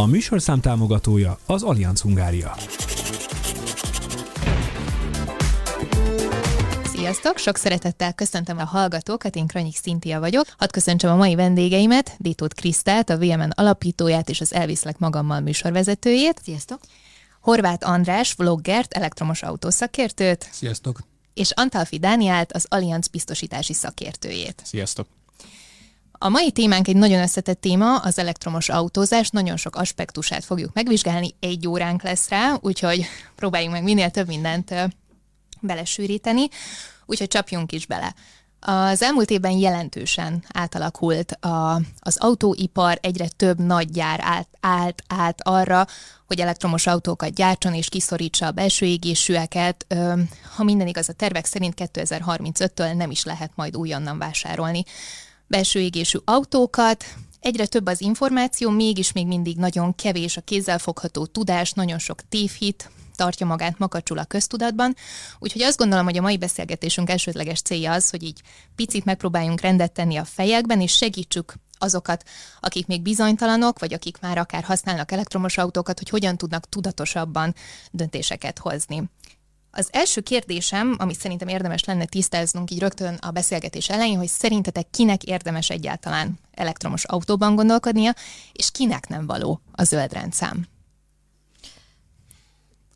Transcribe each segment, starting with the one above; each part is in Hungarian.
A műsorszám támogatója az Allianz Hungária. Sziasztok! Sok szeretettel köszöntöm a hallgatókat, én Kranyik Szintia vagyok. Hadd köszöntsem a mai vendégeimet, Détót Krisztát, a VMN alapítóját és az Elviszlek magammal műsorvezetőjét. Sziasztok! Horváth András, vloggert, elektromos autószakértőt. Sziasztok! És Antalfi Dániált, az Allianz biztosítási szakértőjét. Sziasztok! A mai témánk egy nagyon összetett téma, az elektromos autózás. Nagyon sok aspektusát fogjuk megvizsgálni, egy óránk lesz rá, úgyhogy próbáljunk meg minél több mindent belesűríteni, úgyhogy csapjunk is bele. Az elmúlt évben jelentősen átalakult a, az autóipar, egyre több nagy gyár állt, állt át arra, hogy elektromos autókat gyártson és kiszorítsa a belső égésűeket. Ha minden igaz, a tervek szerint 2035-től nem is lehet majd újonnan vásárolni belső égésű autókat, Egyre több az információ, mégis még mindig nagyon kevés a kézzelfogható tudás, nagyon sok tévhit, tartja magát makacsul a köztudatban. Úgyhogy azt gondolom, hogy a mai beszélgetésünk elsődleges célja az, hogy így picit megpróbáljunk rendet tenni a fejekben, és segítsük azokat, akik még bizonytalanok, vagy akik már akár használnak elektromos autókat, hogy hogyan tudnak tudatosabban döntéseket hozni. Az első kérdésem, amit szerintem érdemes lenne tisztáznunk így rögtön a beszélgetés elején, hogy szerintetek kinek érdemes egyáltalán elektromos autóban gondolkodnia, és kinek nem való a zöld rendszám?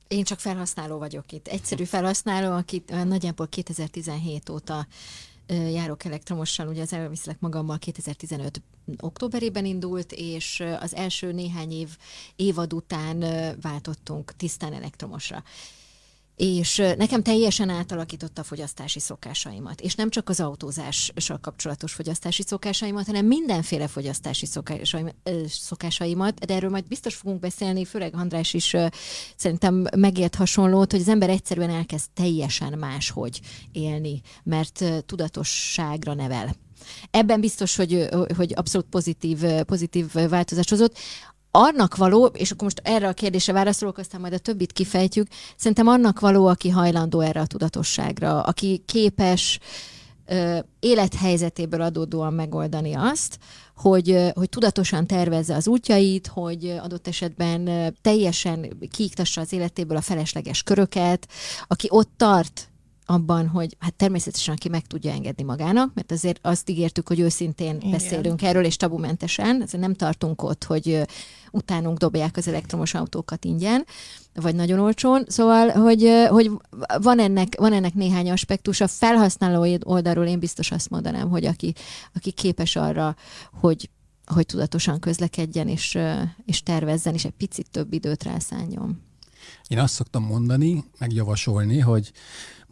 Én csak felhasználó vagyok itt. Egyszerű felhasználó, aki nagyjából 2017 óta járok elektromosan, ugye az elviszlek magammal 2015 októberében indult, és az első néhány év évad után váltottunk tisztán elektromosra és nekem teljesen átalakította a fogyasztási szokásaimat. És nem csak az autózással kapcsolatos fogyasztási szokásaimat, hanem mindenféle fogyasztási szokásaimat, de erről majd biztos fogunk beszélni, főleg András is szerintem megért hasonlót, hogy az ember egyszerűen elkezd teljesen máshogy élni, mert tudatosságra nevel. Ebben biztos, hogy, hogy abszolút pozitív, pozitív változás hozott annak való, és akkor most erre a kérdésre válaszolok, aztán majd a többit kifejtjük, szerintem annak való, aki hajlandó erre a tudatosságra, aki képes ö, élethelyzetéből adódóan megoldani azt, hogy, hogy tudatosan tervezze az útjait, hogy adott esetben teljesen kiiktassa az életéből a felesleges köröket, aki ott tart abban, hogy hát természetesen aki meg tudja engedni magának, mert azért azt ígértük, hogy őszintén Igen. beszélünk erről, és tabumentesen, ezért nem tartunk ott, hogy utánunk dobják az elektromos autókat ingyen, vagy nagyon olcsón. Szóval, hogy, hogy van, ennek, van ennek néhány aspektus. A felhasználó oldalról én biztos azt mondanám, hogy aki, aki képes arra, hogy hogy tudatosan közlekedjen, és, és tervezzen, és egy picit több időt rászálljon. Én azt szoktam mondani, megjavasolni, hogy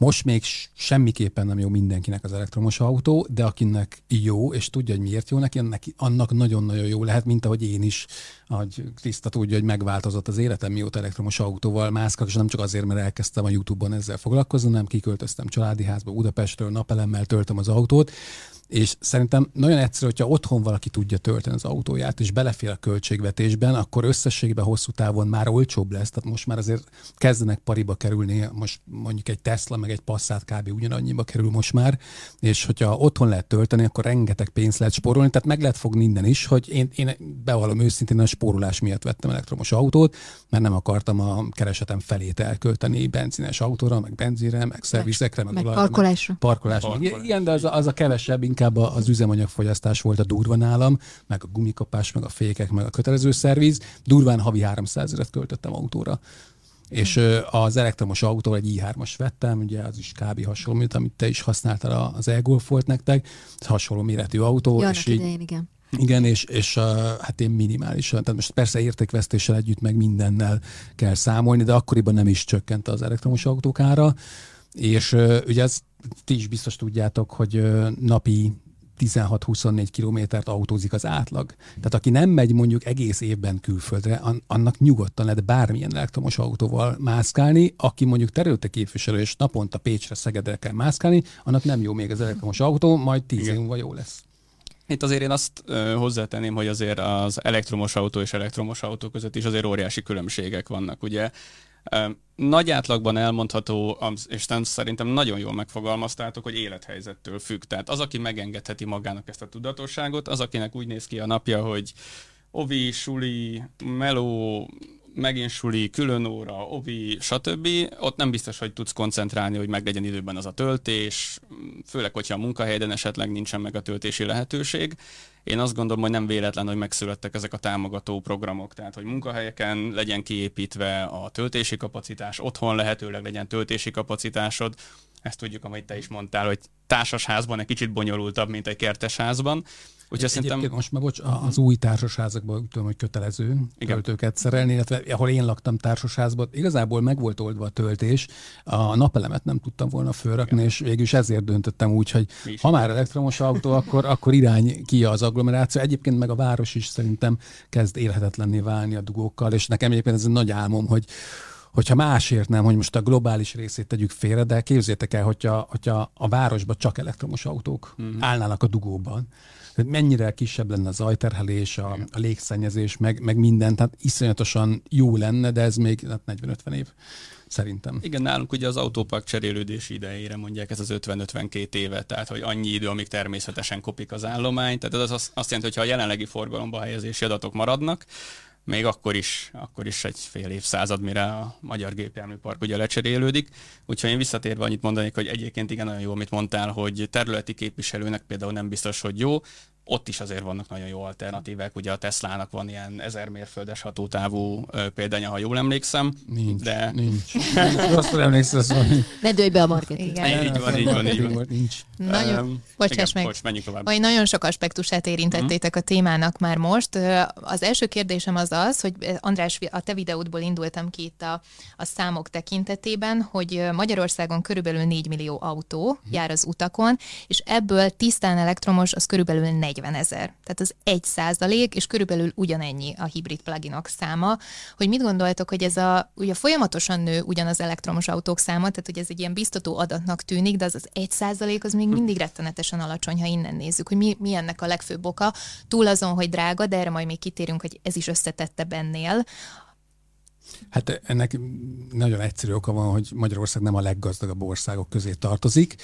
most még semmiképpen nem jó mindenkinek az elektromos autó, de akinek jó, és tudja, hogy miért jó neki, annak nagyon-nagyon jó lehet, mint ahogy én is, ahogy Kriszta tudja, hogy megváltozott az életem, mióta elektromos autóval mászkak, és nem csak azért, mert elkezdtem a YouTube-on ezzel foglalkozni, nem kiköltöztem családi házba Budapestről, napelemmel töltöm az autót, és szerintem nagyon egyszerű, hogyha otthon valaki tudja tölteni az autóját, és belefér a költségvetésben, akkor összességben hosszú távon már olcsóbb lesz. Tehát most már azért kezdenek pariba kerülni, most mondjuk egy Tesla, meg egy Passat kb. ugyanannyiba kerül most már, és hogyha otthon lehet tölteni, akkor rengeteg pénzt lehet spórolni, tehát meg lehet fogni minden is, hogy én, én bevallom őszintén a spórolás miatt vettem elektromos autót, mert nem akartam a keresetem felét elkölteni benzines autóra, meg benzinre, meg szervizekre, meg, meg parkolásra. Parkolásra. Parkolás. Igen, de az, az a kevesebb, inkább inkább az üzemanyagfogyasztás volt a durva nálam, meg a gumikapás, meg a fékek, meg a kötelező szerviz. Durván havi 300 ezeret költöttem autóra. És az elektromos autó egy i3-as vettem, ugye az is kb. hasonló, mint amit te is használtál az e-Golf volt nektek, hasonló méretű autó. Ja, és így, idején, igen. Igen, és, és uh, hát én minimálisan, tehát most persze értékvesztéssel együtt meg mindennel kell számolni, de akkoriban nem is csökkent az elektromos autók ára, és uh, ugye ez ti is biztos tudjátok, hogy napi 16-24 kilométert autózik az átlag. Tehát aki nem megy mondjuk egész évben külföldre, annak nyugodtan lehet bármilyen elektromos autóval mászkálni, aki mondjuk területe képviselő és naponta Pécsre, Szegedre kell mászkálni, annak nem jó még az elektromos autó, majd 10 év múlva jó lesz. Itt azért én azt ö, hozzátenném, hogy azért az elektromos autó és elektromos autó között is azért óriási különbségek vannak. Ugye nagy átlagban elmondható, és szerintem nagyon jól megfogalmaztátok, hogy élethelyzettől függ. Tehát az, aki megengedheti magának ezt a tudatosságot, az, akinek úgy néz ki a napja, hogy ovi, suli, meló, megint suli, külön óra, ovi, stb. Ott nem biztos, hogy tudsz koncentrálni, hogy meg legyen időben az a töltés, főleg, hogyha a munkahelyeden esetleg nincsen meg a töltési lehetőség. Én azt gondolom, hogy nem véletlen, hogy megszülettek ezek a támogató programok, tehát hogy munkahelyeken legyen kiépítve a töltési kapacitás, otthon lehetőleg legyen töltési kapacitásod. Ezt tudjuk, amit te is mondtál, hogy társasházban egy kicsit bonyolultabb, mint egy kertesházban. Úgyhogy szerintem... most már bocs, az új társasházakban tudom, hogy kötelező Igen. töltőket szerelni, illetve ahol én laktam társasházban, igazából meg volt oldva a töltés, a napelemet nem tudtam volna fölrakni, Igen. és végül is ezért döntöttem úgy, hogy ha már elektromos autó, akkor, akkor irány ki az agglomeráció. Egyébként meg a város is szerintem kezd élhetetlenné válni a dugókkal, és nekem egyébként ez egy nagy álmom, hogy hogyha másért nem, hogy most a globális részét tegyük félre, de képzétek el, hogyha, hogyha a városban csak elektromos autók uh-huh. állnának a dugóban, mennyire kisebb lenne a zajterhelés, a, a légszennyezés, meg, meg minden, tehát iszonyatosan jó lenne, de ez még hát 40-50 év szerintem. Igen, nálunk ugye az autópark cserélődési idejére mondják ez az 50-52 éve, tehát hogy annyi idő, amíg természetesen kopik az állomány. Tehát ez az, azt jelenti, hogy ha a jelenlegi forgalomba helyezési adatok maradnak, még akkor is, akkor is egy fél évszázad, mire a magyar gépjárműpark ugye lecserélődik. Úgyhogy én visszatérve annyit mondanék, hogy egyébként igen, nagyon jó, amit mondtál, hogy területi képviselőnek például nem biztos, hogy jó, ott is azért vannak nagyon jó alternatívek. Ugye a Teslának van ilyen ezer mérföldes hatótávú példánya, ha jól emlékszem. Nincs, de... nincs. Rosszul emlékszel, szóval. Ne dőj be a marketing. Igen. Így van, így van, így van. Nincs. Nagyon, um, bocsáss igen, meg. Bocs, menjünk tovább. Vagy nagyon sok aspektusát érintettétek a témának már most. Az első kérdésem az az, hogy András, a te videódból indultam ki itt a, a számok tekintetében, hogy Magyarországon körülbelül 4 millió autó jár az utakon, és ebből tisztán elektromos az körülbelül 40 ezer. Tehát az egy százalék, és körülbelül ugyanennyi a hibrid pluginok száma. Hogy mit gondoltok, hogy ez a, ugye folyamatosan nő ugyan az elektromos autók száma, tehát hogy ez egy ilyen biztató adatnak tűnik, de az az egy százalék az még mindig rettenetesen alacsony, ha innen nézzük, hogy mi, mi ennek a legfőbb oka. Túl azon, hogy drága, de erre majd még kitérünk, hogy ez is összetette bennél. Hát ennek nagyon egyszerű oka van, hogy Magyarország nem a leggazdagabb országok közé tartozik.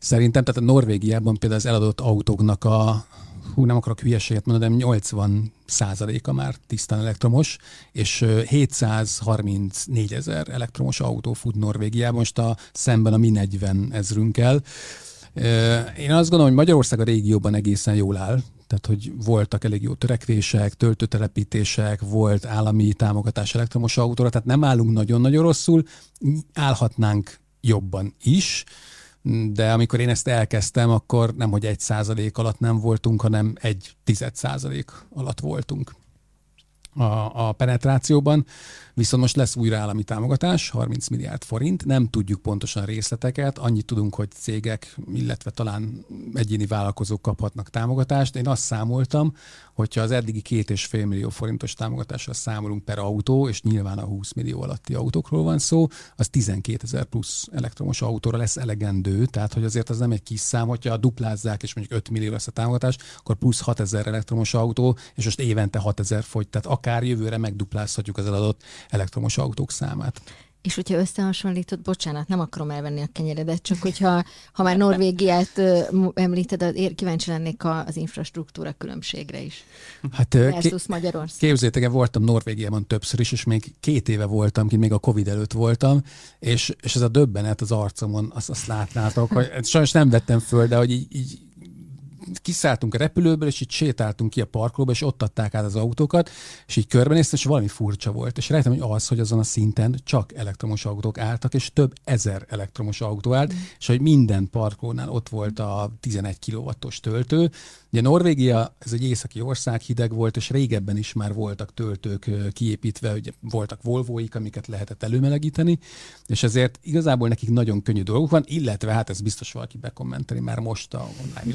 Szerintem, tehát a Norvégiában például az eladott autóknak a hú, nem akarok hülyeséget mondani, de 80 százaléka már tisztán elektromos, és 734 ezer elektromos autó fut Norvégiában, most a szemben a mi 40 ezrünkkel. Én azt gondolom, hogy Magyarország a régióban egészen jól áll, tehát hogy voltak elég jó törekvések, töltőtelepítések, volt állami támogatás elektromos autóra, tehát nem állunk nagyon-nagyon rosszul, állhatnánk jobban is, de amikor én ezt elkezdtem, akkor nem, hogy egy százalék alatt nem voltunk, hanem egy tized százalék alatt voltunk a, a penetrációban. Viszont most lesz újra állami támogatás, 30 milliárd forint, nem tudjuk pontosan részleteket, annyit tudunk, hogy cégek, illetve talán egyéni vállalkozók kaphatnak támogatást. Én azt számoltam, hogyha az eddigi két és fél millió forintos támogatásra számolunk per autó, és nyilván a 20 millió alatti autókról van szó, az 12 ezer plusz elektromos autóra lesz elegendő, tehát hogy azért az nem egy kis szám, hogyha duplázzák, és mondjuk 5 millió lesz a támogatás, akkor plusz 6 ezer elektromos autó, és most évente 6 ezer fogy, tehát akár jövőre megduplázhatjuk az eladott elektromos autók számát. És hogyha összehasonlítod, bocsánat, nem akarom elvenni a kenyeredet, csak hogyha ha már Norvégiát említed, kíváncsi lennék az infrastruktúra különbségre is. Hát, Versus Magyarország. Képzétek el, voltam Norvégiában többször is, és még két éve voltam ki, még a Covid előtt voltam, és, és ez a döbbenet az arcomon, azt, azt látnátok, hogy sajnos nem vettem föl, de hogy így, így kiszálltunk a repülőből, és így sétáltunk ki a parkolóba, és ott adták át az autókat, és így körbenéztem, és valami furcsa volt. És rájöttem, hogy az, hogy azon a szinten csak elektromos autók álltak, és több ezer elektromos autó állt, mm. és hogy minden parkolónál ott volt a 11 kW-os töltő, Ugye Norvégia, ez egy északi ország, hideg volt, és régebben is már voltak töltők kiépítve, ugye voltak volvóik, amiket lehetett előmelegíteni, és ezért igazából nekik nagyon könnyű dolguk van, illetve hát ez biztos valaki bekommenteli már most a online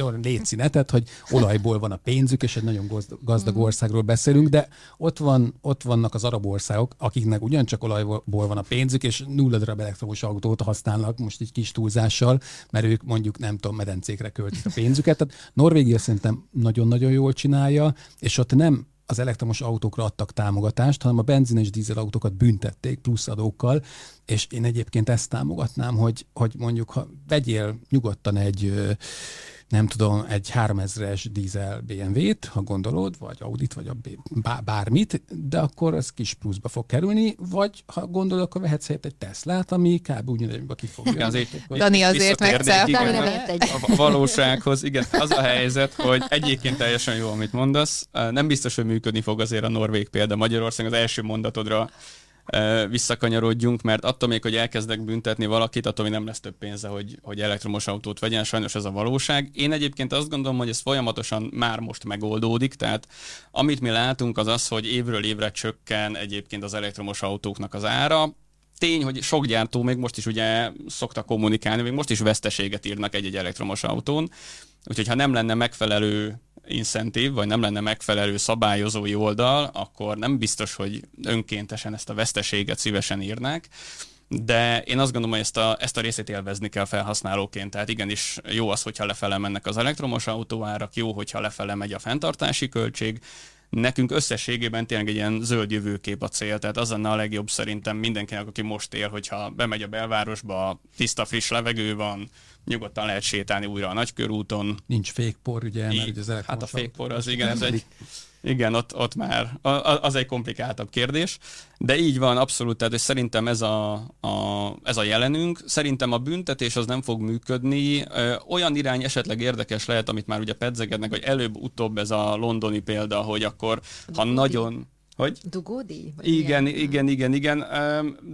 létszínetet, hogy olajból van a pénzük, és egy nagyon gazdag mm. országról beszélünk, de ott, van, ott vannak az arab országok, akiknek ugyancsak olajból van a pénzük, és nulla darab elektromos autót használnak, most egy kis túlzással, mert ők mondjuk nem tudom, medencékre költik a pénzüket. Tehát Norvégia szerint szerintem nagyon-nagyon jól csinálja, és ott nem az elektromos autókra adtak támogatást, hanem a benzines dízel autókat büntették plusz adókkal, és én egyébként ezt támogatnám, hogy, hogy mondjuk ha vegyél nyugodtan egy nem tudom, egy 3000-es dízel BMW-t, ha gondolod, vagy Audit, vagy a B- bármit, de akkor ez kis pluszba fog kerülni, vagy ha gondolod, akkor vehetsz helyett egy Teslát, ami kb. ugyanegybe ki fog jönni. Azért, Dani azért megszállt. A valósághoz, igen, az a helyzet, hogy egyébként teljesen jó, amit mondasz. Nem biztos, hogy működni fog azért a Norvég példa. Magyarország az első mondatodra visszakanyarodjunk, mert attól még, hogy elkezdek büntetni valakit, attól még nem lesz több pénze, hogy, hogy elektromos autót vegyen, sajnos ez a valóság. Én egyébként azt gondolom, hogy ez folyamatosan már most megoldódik, tehát amit mi látunk az az, hogy évről évre csökken egyébként az elektromos autóknak az ára, tény, hogy sok gyártó még most is ugye szokta kommunikálni, még most is veszteséget írnak egy-egy elektromos autón, úgyhogy ha nem lenne megfelelő incentív, vagy nem lenne megfelelő szabályozói oldal, akkor nem biztos, hogy önkéntesen ezt a veszteséget szívesen írnák. De én azt gondolom, hogy ezt a, ezt a részét élvezni kell felhasználóként. Tehát igenis jó az, hogyha lefele mennek az elektromos autóárak, jó, hogyha lefele megy a fenntartási költség, nekünk összességében tényleg egy ilyen zöld jövőkép a cél, tehát az lenne a legjobb szerintem mindenkinek, aki most él, hogyha bemegy a belvárosba, tiszta, friss levegő van, nyugodtan lehet sétálni újra a nagykörúton. Nincs fékpor, ugye, mert ugye az Hát a fékpor az igen, ez egy, igen, ott, ott már az egy komplikáltabb kérdés, de így van abszolút, tehát és szerintem ez a, a, ez a jelenünk. Szerintem a büntetés az nem fog működni. Olyan irány esetleg érdekes lehet, amit már ugye pedzegednek, hogy előbb-utóbb ez a londoni példa, hogy akkor, ha nagyon hogy? Dugódi? Igen, ilyen? igen, igen, igen,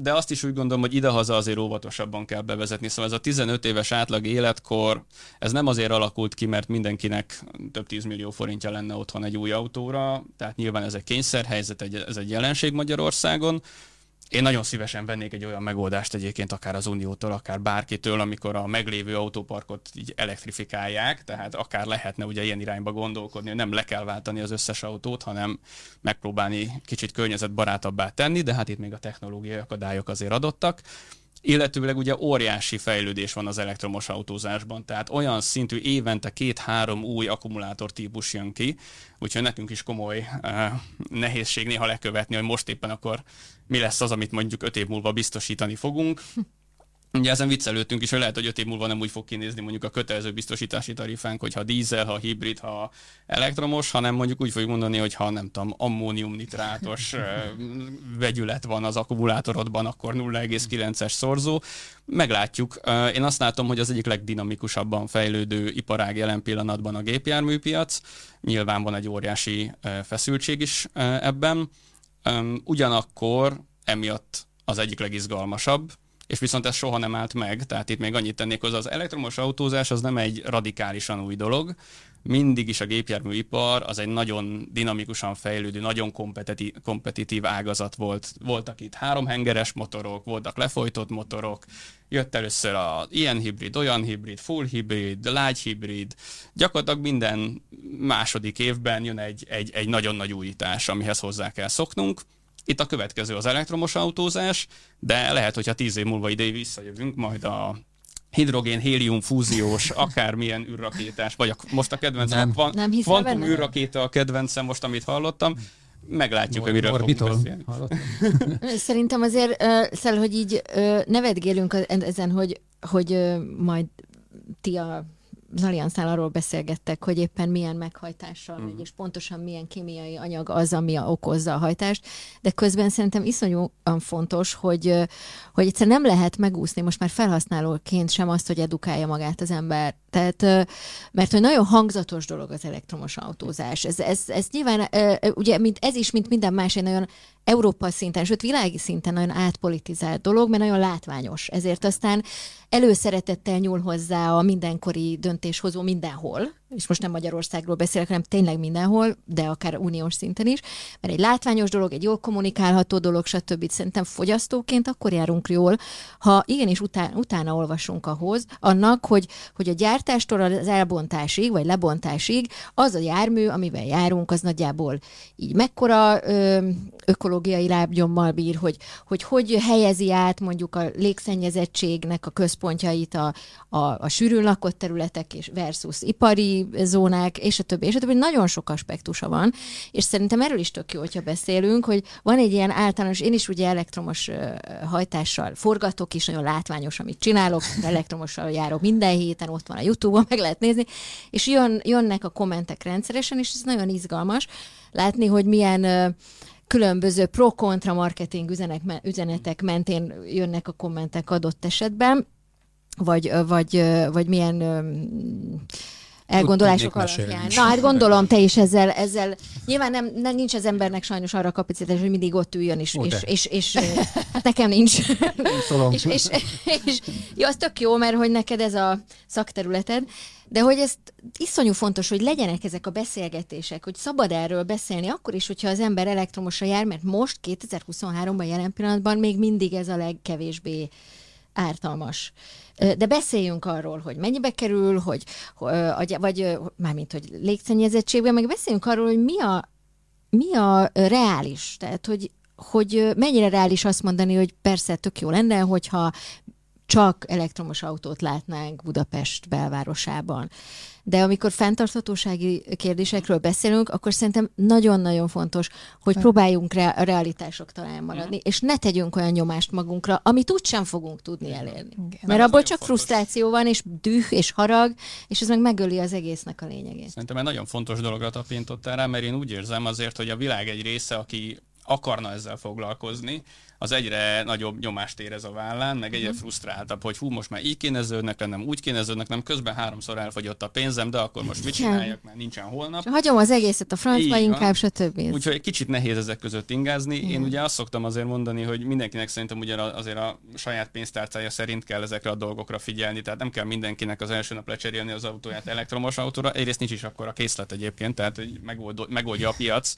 de azt is úgy gondolom, hogy idehaza azért óvatosabban kell bevezetni. Szóval ez a 15 éves átlag életkor, ez nem azért alakult ki, mert mindenkinek több 10 millió forintja lenne otthon egy új autóra, tehát nyilván ez egy kényszerhelyzet, ez egy jelenség Magyarországon, én nagyon szívesen vennék egy olyan megoldást egyébként akár az Uniótól, akár bárkitől, amikor a meglévő autóparkot így elektrifikálják, tehát akár lehetne ugye ilyen irányba gondolkodni, hogy nem le kell váltani az összes autót, hanem megpróbálni kicsit környezetbarátabbá tenni, de hát itt még a technológiai akadályok azért adottak. Illetőleg ugye óriási fejlődés van az elektromos autózásban, tehát olyan szintű évente két-három új akkumulátor típus jön ki, úgyhogy nekünk is komoly uh, nehézség néha lekövetni, hogy most éppen akkor mi lesz az, amit mondjuk öt év múlva biztosítani fogunk. Ugye ezen viccelődtünk is, hogy lehet, hogy öt év múlva nem úgy fog kinézni mondjuk a kötelező biztosítási tarifánk, hogyha dízel, ha hibrid, ha elektromos, hanem mondjuk úgy fogjuk mondani, hogy ha nem tudom, ammóniumnitrátos vegyület van az akkumulátorodban, akkor 0,9-es szorzó. Meglátjuk. Én azt látom, hogy az egyik legdinamikusabban fejlődő iparág jelen pillanatban a gépjárműpiac. Nyilván van egy óriási feszültség is ebben. Ugyanakkor emiatt az egyik legizgalmasabb, és viszont ez soha nem állt meg, tehát itt még annyit tennék hozzá, az elektromos autózás az nem egy radikálisan új dolog, mindig is a gépjárműipar az egy nagyon dinamikusan fejlődő, nagyon kompetitív, kompetitív ágazat volt. Voltak itt háromhengeres motorok, voltak lefolytott motorok, jött először a ilyen hibrid, olyan hibrid, full hibrid, lágy hibrid. Gyakorlatilag minden második évben jön egy, egy, egy nagyon nagy újítás, amihez hozzá kell szoknunk. Itt a következő az elektromos autózás, de lehet, hogyha tíz év múlva ide visszajövünk, majd a hidrogén, hélium fúziós, akármilyen űrrakétás, vagy a, most a kedvencem, nem. Van, nem kvantum űrrakéta a kedvencem, most amit hallottam, meglátjuk, hogy miről fogunk beszélni. Szerintem azért, uh, szóval, hogy így uh, nevetgélünk ezen, hogy, hogy uh, majd ti a az Allianznál arról beszélgettek, hogy éppen milyen meghajtással uh-huh. megy, és pontosan milyen kémiai anyag az, ami okozza a hajtást, de közben szerintem iszonyúan fontos, hogy, hogy egyszer nem lehet megúszni most már felhasználóként sem azt, hogy edukálja magát az ember. Tehát, mert hogy nagyon hangzatos dolog az elektromos autózás. Ez, ez, ez nyilván, ugye, mint, ez is, mint minden más, egy nagyon Európa szinten, sőt világi szinten nagyon átpolitizált dolog, mert nagyon látványos. Ezért aztán előszeretettel nyúl hozzá a mindenkori döntéshozó mindenhol, és most nem Magyarországról beszélek, hanem tényleg mindenhol, de akár uniós szinten is, mert egy látványos dolog, egy jól kommunikálható dolog, stb. Szerintem fogyasztóként akkor járunk jól, ha igenis utá- utána olvasunk ahhoz, annak, hogy, hogy a gyártástól az elbontásig, vagy lebontásig az a jármű, amivel járunk, az nagyjából így mekkora ö, ökológiai lábnyommal bír, hogy, hogy hogy helyezi át mondjuk a légszennyezettségnek a központjait a, a, a sűrűn lakott területek és versus ipari zónák, és a többi, és a többi, nagyon sok aspektusa van, és szerintem erről is tök jó, hogyha beszélünk, hogy van egy ilyen általános, én is ugye elektromos hajtással forgatok is, nagyon látványos, amit csinálok, elektromossal járok minden héten, ott van a Youtube-on, meg lehet nézni, és jön, jönnek a kommentek rendszeresen, és ez nagyon izgalmas látni, hogy milyen különböző pro-kontra marketing üzenek, üzenetek mentén jönnek a kommentek adott esetben, vagy, vagy, vagy milyen elgondolások alapján. Na hát gondolom, te is ezzel, ezzel nyilván nem, nem nincs az embernek sajnos arra kapacitás, hogy mindig ott üljön, és, és, és, és, hát nekem nincs. és, és, és, jó, az tök jó, mert hogy neked ez a szakterületed, de hogy ez iszonyú fontos, hogy legyenek ezek a beszélgetések, hogy szabad erről beszélni, akkor is, hogyha az ember elektromosra jár, mert most 2023-ban jelen pillanatban még mindig ez a legkevésbé ártalmas. De beszéljünk arról, hogy mennyibe kerül, hogy, vagy mármint, hogy légszennyezettségben, meg beszéljünk arról, hogy mi a, mi a reális, tehát hogy, hogy mennyire reális azt mondani, hogy persze tök jó lenne, hogyha csak elektromos autót látnánk Budapest belvárosában. De amikor fenntarthatósági kérdésekről beszélünk, akkor szerintem nagyon-nagyon fontos, hogy próbáljunk re- a realitások talán maradni, mm. és ne tegyünk olyan nyomást magunkra, amit úgysem fogunk tudni elérni. Igen. Mert abból csak fontos. frusztráció van, és düh, és harag, és ez meg megöli az egésznek a lényegét. Szerintem egy nagyon fontos dologra tapintottál rá, mert én úgy érzem azért, hogy a világ egy része, aki akarna ezzel foglalkozni, az egyre nagyobb nyomást érez a vállán, meg egyre uh-huh. frusztráltabb, hogy hú, most már így kéne zöldnek lennem, úgy kéne zöldnek nem közben háromszor elfogyott a pénzem, de akkor most mit csináljak, mert nincsen holnap. Hagyom az egészet a francba inkább, stb. Úgyhogy egy kicsit nehéz ezek között ingázni. Igen. Én ugye azt szoktam azért mondani, hogy mindenkinek szerintem ugye azért a saját pénztárcája szerint kell ezekre a dolgokra figyelni, tehát nem kell mindenkinek az első nap lecserélni az autóját elektromos autóra. Egyrészt nincs is akkor a készlet egyébként, tehát hogy megoldja a piac.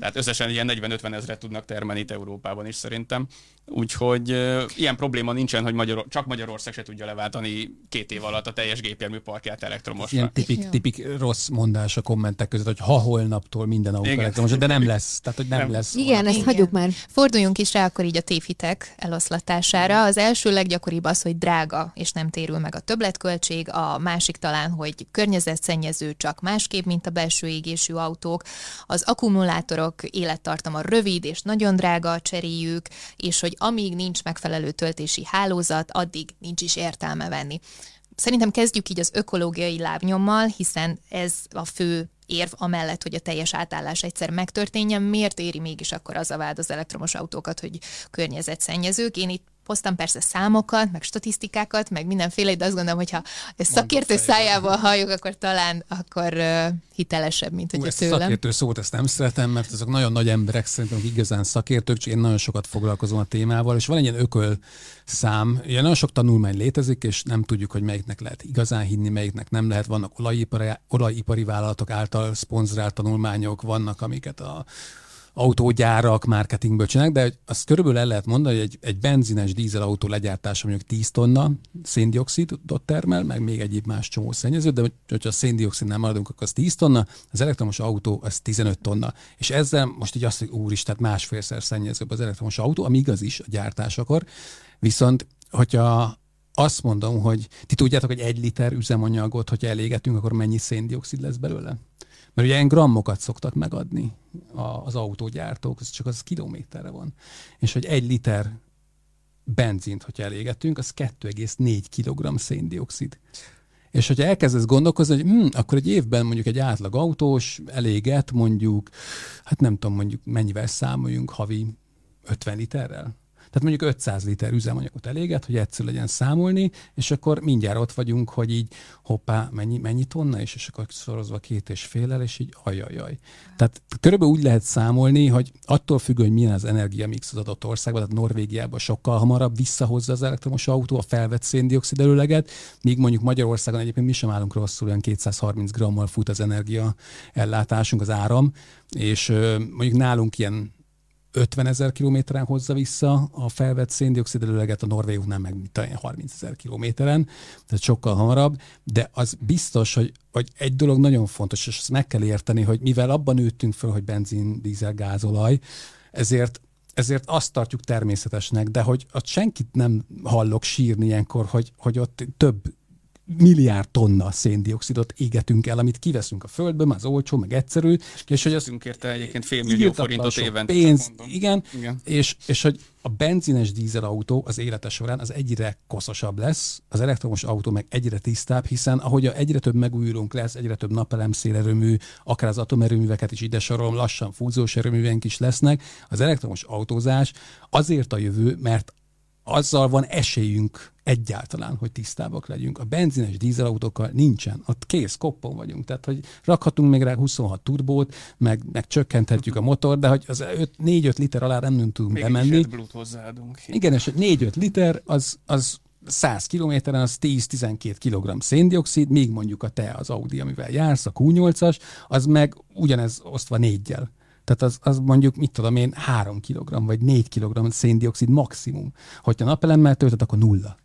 Tehát összesen ilyen 40-50 ezeret tudnak termelni itt Európában is szerintem. Úgyhogy uh, ilyen probléma nincsen, hogy Magyar, csak Magyarország se tudja leváltani két év alatt a teljes gépjárműparkját elektromosra. Ilyen tipik, tipik rossz mondás a kommentek között, hogy ha holnaptól minden autó elektromos, de nem lesz. Tehát, hogy nem, nem. lesz. Igen, holnap. ezt Igen. hagyjuk már. Forduljunk is rá akkor így a tévhitek eloszlatására. Az első leggyakoribb az, hogy drága, és nem térül meg a többletköltség. A másik talán, hogy környezetszennyező csak másképp, mint a belső égésű autók. Az akkumulátorok élettartama rövid, és nagyon drága cseréjük, és hogy amíg nincs megfelelő töltési hálózat, addig nincs is értelme venni. Szerintem kezdjük így az ökológiai lábnyommal, hiszen ez a fő érv amellett, hogy a teljes átállás egyszer megtörténjen, miért éri mégis akkor az a vád az elektromos autókat, hogy környezetszennyezők. Én itt hoztam persze számokat, meg statisztikákat, meg mindenféle, de azt gondolom, hogyha ezt szakértő szájából halljuk, akkor talán akkor uh, hitelesebb, mint hogy a tőlem. szakértő szót ezt nem szeretem, mert azok nagyon nagy emberek szerintem igazán szakértők, csak én nagyon sokat foglalkozom a témával, és van egy ilyen ököl szám, ilyen nagyon sok tanulmány létezik, és nem tudjuk, hogy melyiknek lehet igazán hinni, melyiknek nem lehet. Vannak olajipari, olajipari vállalatok által szponzorált tanulmányok, vannak, amiket a autógyárak marketingből csinálnak, de azt körülbelül el lehet mondani, hogy egy, egy benzines dízelautó legyártása mondjuk 10 tonna széndiokszidot termel, meg még egyéb más csomó szennyező, de hogyha a széndiokszid nem maradunk, akkor az 10 tonna, az elektromos autó az 15 tonna. És ezzel most így azt, hogy úristen, másfélszer szennyezőbb az elektromos autó, ami igaz is a gyártásakor, viszont hogyha azt mondom, hogy ti tudjátok, hogy egy liter üzemanyagot, hogyha elégetünk, akkor mennyi széndiokszid lesz belőle? Mert ugye ilyen grammokat szoktak megadni az autógyártók, ez csak az kilométerre van. És hogy egy liter benzint, hogyha elégetünk, az 2,4 kg széndiokszid. És hogyha elkezdesz gondolkozni, hogy hm, akkor egy évben mondjuk egy átlag autós eléget mondjuk, hát nem tudom, mondjuk mennyivel számoljunk havi 50 literrel. Tehát mondjuk 500 liter üzemanyagot eléget, hogy egyszer legyen számolni, és akkor mindjárt ott vagyunk, hogy így hoppá, mennyi, mennyi tonna, és, és akkor szorozva két és félel, és így ajajaj. Tehát körülbelül úgy lehet számolni, hogy attól függ, hogy milyen az energiamix az adott országban, tehát Norvégiában sokkal hamarabb visszahozza az elektromos autó a felvett széndiokszid előleget, míg mondjuk Magyarországon egyébként mi sem állunk rosszul, olyan 230 grammal fut az energia ellátásunk, az áram, és mondjuk nálunk ilyen 50 ezer kilométeren hozza vissza a felvett széndiokszid előleget, a norvégoknál meg 30 ezer kilométeren, tehát sokkal hamarabb, de az biztos, hogy, hogy egy dolog nagyon fontos, és ezt meg kell érteni, hogy mivel abban nőttünk föl, hogy benzin, dízel, gázolaj, ezért ezért azt tartjuk természetesnek, de hogy ott senkit nem hallok sírni ilyenkor, hogy, hogy ott több milliárd tonna széndiokszidot égetünk el, amit kiveszünk a földből, az olcsó, meg egyszerű. És hogy az érte egyébként fél millió forintot évente. Pénz, igen, igen. És, és hogy a benzines dízelautó az élete során az egyre koszosabb lesz, az elektromos autó meg egyre tisztább, hiszen ahogy egyre több megújulónk lesz, egyre több napelem szélerőmű, akár az atomerőműveket is ide sorolom, lassan fúziós erőművenk is lesznek, az elektromos autózás azért a jövő, mert azzal van esélyünk egyáltalán, hogy tisztábbak legyünk. A benzines dízelautókkal nincsen. Ott kész, koppon vagyunk. Tehát, hogy rakhatunk még rá 26 turbót, meg, meg csökkenthetjük a motor, de hogy az 4-5 liter alá nem tudunk még bemenni. Még hozzáadunk. Igen, és 4-5 liter az, az 100 kilométeren az 10-12 kg széndiokszid, még mondjuk a te az Audi, amivel jársz, a Q8-as, az meg ugyanez osztva négyel. Tehát az, az mondjuk, mit tudom én, 3 kg vagy 4 kg széndiokszid maximum. Hogyha napelemmel töltöd, akkor nulla.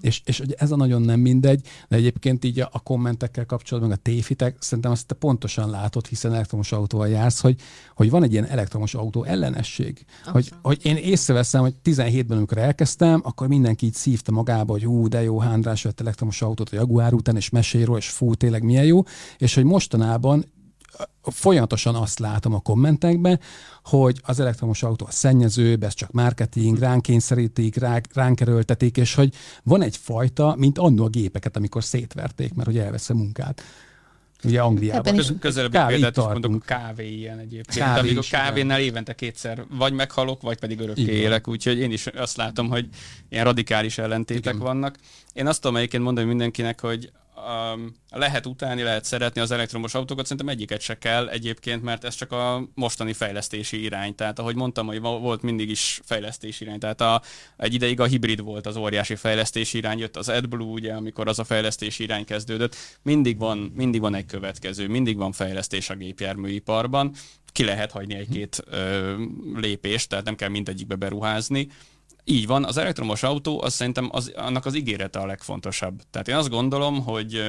És, és hogy ez a nagyon nem mindegy, de egyébként így a, a kommentekkel kapcsolatban, a téfitek, szerintem azt te pontosan látod, hiszen elektromos autóval jársz, hogy, hogy van egy ilyen elektromos autó ellenesség. Hogy, hogy én észreveszem, hogy 17-ben, amikor elkezdtem, akkor mindenki így szívta magába, hogy ú, de jó, Hándrás vett elektromos autót a Jaguar után, és mesél és fú, tényleg milyen jó. És hogy mostanában folyamatosan azt látom a kommentekben, hogy az elektromos autó a szennyezőbb, ez csak marketing, ránk kényszerítik, ránk, ránk erőltetik, és hogy van egy fajta, mint annó a gépeket, amikor szétverték, mert hogy elvesz a munkát. Ugye Angliában. Köz, közelebbi példát is mondok, a kávé ilyen egyébként. Kávé amikor kávénál évente kétszer vagy meghalok, vagy pedig örökké Igen. élek, úgyhogy én is azt látom, hogy ilyen radikális ellentétek Igen. vannak. Én azt tudom egyébként mondani mindenkinek, hogy um, lehet utálni, lehet szeretni az elektromos autókat, szerintem egyiket se kell egyébként, mert ez csak a mostani fejlesztési irány. Tehát ahogy mondtam, hogy volt mindig is fejlesztési irány. Tehát a, egy ideig a hibrid volt az óriási fejlesztési irány, jött az AdBlue, ugye, amikor az a fejlesztési irány kezdődött. Mindig van, mindig van egy következő, mindig van fejlesztés a gépjárműiparban. Ki lehet hagyni egy-két ö, lépést, tehát nem kell mindegyikbe beruházni. Így van, az elektromos autó az szerintem az, annak az ígérete a legfontosabb. Tehát én azt gondolom, hogy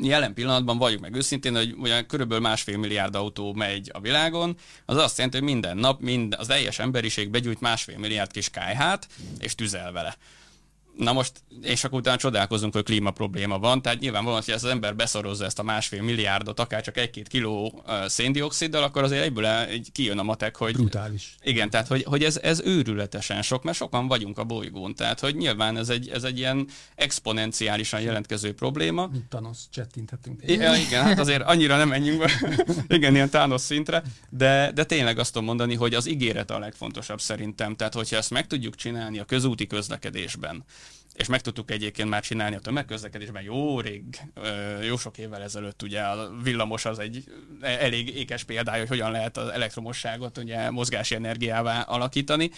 jelen pillanatban vagyunk meg őszintén, hogy olyan körülbelül másfél milliárd autó megy a világon, az azt jelenti, hogy minden nap mind, az teljes emberiség begyújt másfél milliárd kis kájhát, és tüzel vele. Na most, és akkor utána csodálkozunk, hogy klíma probléma van, tehát nyilvánvalóan, hogy az ember beszorozza ezt a másfél milliárdot, akár csak egy-két kiló széndioksziddal, akkor azért egyből egy kijön a matek, hogy... Brutális. Igen, tehát hogy, hogy ez, ez őrületesen sok, mert sokan vagyunk a bolygón, tehát hogy nyilván ez egy, ez egy ilyen exponenciálisan jelentkező probléma. Mint Thanos, csettinthetünk. Ja, igen, hát azért annyira nem menjünk be, igen, ilyen Thanos szintre, de, de tényleg azt tudom mondani, hogy az ígéret a legfontosabb szerintem, tehát hogyha ezt meg tudjuk csinálni a közúti közlekedésben, és meg tudtuk egyébként már csinálni a tömegközlekedésben jó rég, jó sok évvel ezelőtt ugye a villamos az egy elég ékes példája, hogy hogyan lehet az elektromosságot ugye mozgási energiává alakítani.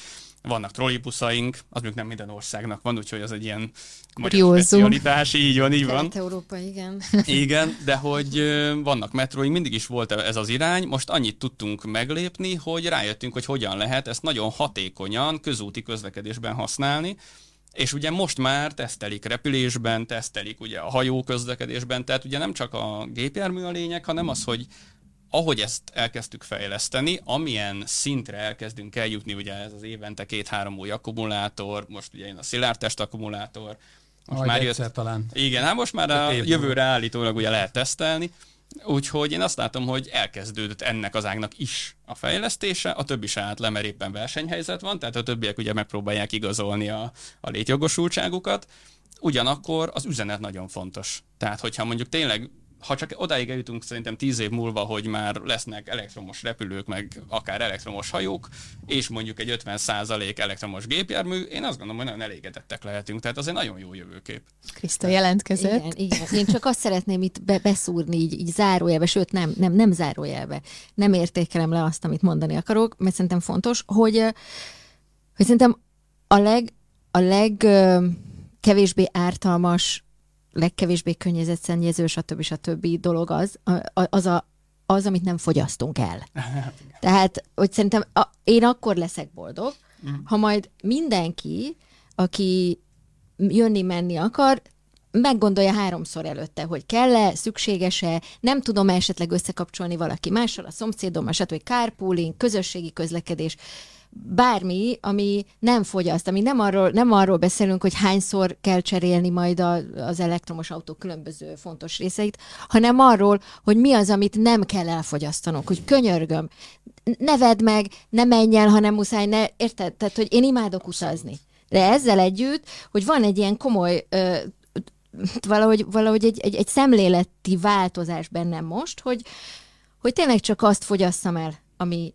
Vannak trollibuszaink, az mondjuk nem minden országnak van, úgyhogy az egy ilyen magyar specialitás, így van, így van. Európa, igen. Igen, de hogy vannak metróink, mindig is volt ez az irány, most annyit tudtunk meglépni, hogy rájöttünk, hogy hogyan lehet ezt nagyon hatékonyan közúti közlekedésben használni, és ugye most már tesztelik repülésben, tesztelik ugye a hajó közlekedésben, tehát ugye nem csak a gépjármű a lényeg, hanem az, hogy ahogy ezt elkezdtük fejleszteni, amilyen szintre elkezdünk eljutni, ugye ez az évente két-három új akkumulátor, most ugye a szilárdtest akkumulátor, most Majd már jött, talán. Igen, hát most már a jövőre állítólag ugye lehet tesztelni, Úgyhogy én azt látom, hogy elkezdődött ennek az ágnak is a fejlesztése, a többi se állt le, mert éppen versenyhelyzet van, tehát a többiek ugye megpróbálják igazolni a, a létjogosultságukat. Ugyanakkor az üzenet nagyon fontos. Tehát, hogyha mondjuk tényleg ha csak odáig eljutunk szerintem tíz év múlva, hogy már lesznek elektromos repülők, meg akár elektromos hajók, és mondjuk egy 50% elektromos gépjármű, én azt gondolom, hogy nagyon elégedettek lehetünk. Tehát az egy nagyon jó jövőkép. Kriszta jelentkezett. Igen, igen. Én csak azt szeretném itt be, beszúrni így, így zárójelbe, sőt nem, nem, nem zárójelbe. Nem értékelem le azt, amit mondani akarok, mert szerintem fontos, hogy, hogy szerintem a leg, a leg kevésbé ártalmas legkevésbé környezetszennyező, stb. stb. dolog az, az, a, az, amit nem fogyasztunk el. Tehát, hogy szerintem a, én akkor leszek boldog, mm. ha majd mindenki, aki jönni-menni akar, meggondolja háromszor előtte, hogy kell-e, szükséges-e, nem tudom esetleg összekapcsolni valaki mással, a szomszédommal, stb. carpooling, közösségi közlekedés, bármi, ami nem fogyaszt, ami nem arról, nem arról beszélünk, hogy hányszor kell cserélni majd a, az elektromos autó különböző fontos részeit, hanem arról, hogy mi az, amit nem kell elfogyasztanunk, hogy könyörgöm, ne vedd meg, ne menj el, hanem muszáj, ne, érted? Tehát, hogy én imádok utazni. De ezzel együtt, hogy van egy ilyen komoly ö, valahogy, valahogy egy, egy, egy szemléleti változás bennem most, hogy, hogy tényleg csak azt fogyasszam el, ami,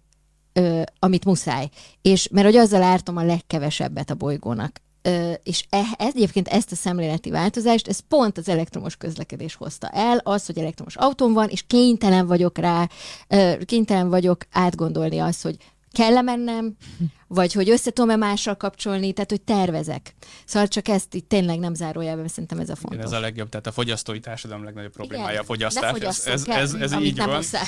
ö, amit muszáj. És mert hogy azzal ártom a legkevesebbet a bolygónak. Ö, és e, egyébként ezt a szemléleti változást, ez pont az elektromos közlekedés hozta el, az, hogy elektromos autóm van, és kénytelen vagyok rá, ö, kénytelen vagyok átgondolni azt, hogy kell mennem, vagy hogy össze tudom-e mással kapcsolni, tehát hogy tervezek. Szóval csak ezt itt tényleg nem zárójelben, szerintem ez a fontos. Igen, ez a legjobb, tehát a fogyasztói társadalom legnagyobb problémája Igen, a fogyasztás. Ez, ez, el, ez, ez így nem van. muszáj.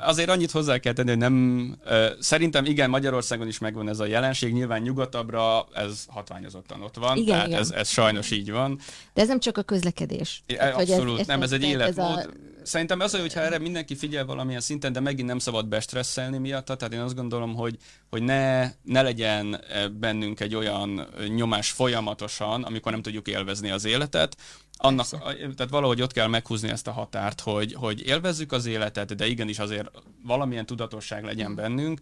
Azért annyit hozzá kell tenni, hogy nem, ö, szerintem igen, Magyarországon is megvan ez a jelenség, nyilván nyugatabbra ez hatványozottan ott van, Igen, tehát igen. Ez, ez sajnos így van. De ez nem csak a közlekedés. É, Tehát, Abszolút, nem, ez egy életmód. ez a- Szerintem az, hogyha erre mindenki figyel valamilyen szinten, de megint nem szabad bestresszelni miatta, tehát én azt gondolom, hogy, hogy ne, ne legyen eh, bennünk egy olyan eh, nyomás folyamatosan, amikor nem tudjuk élvezni az életet, annak, tehát valahogy ott kell meghúzni ezt a határt, hogy, hogy élvezzük az életet, de igenis azért valamilyen tudatosság legyen bennünk.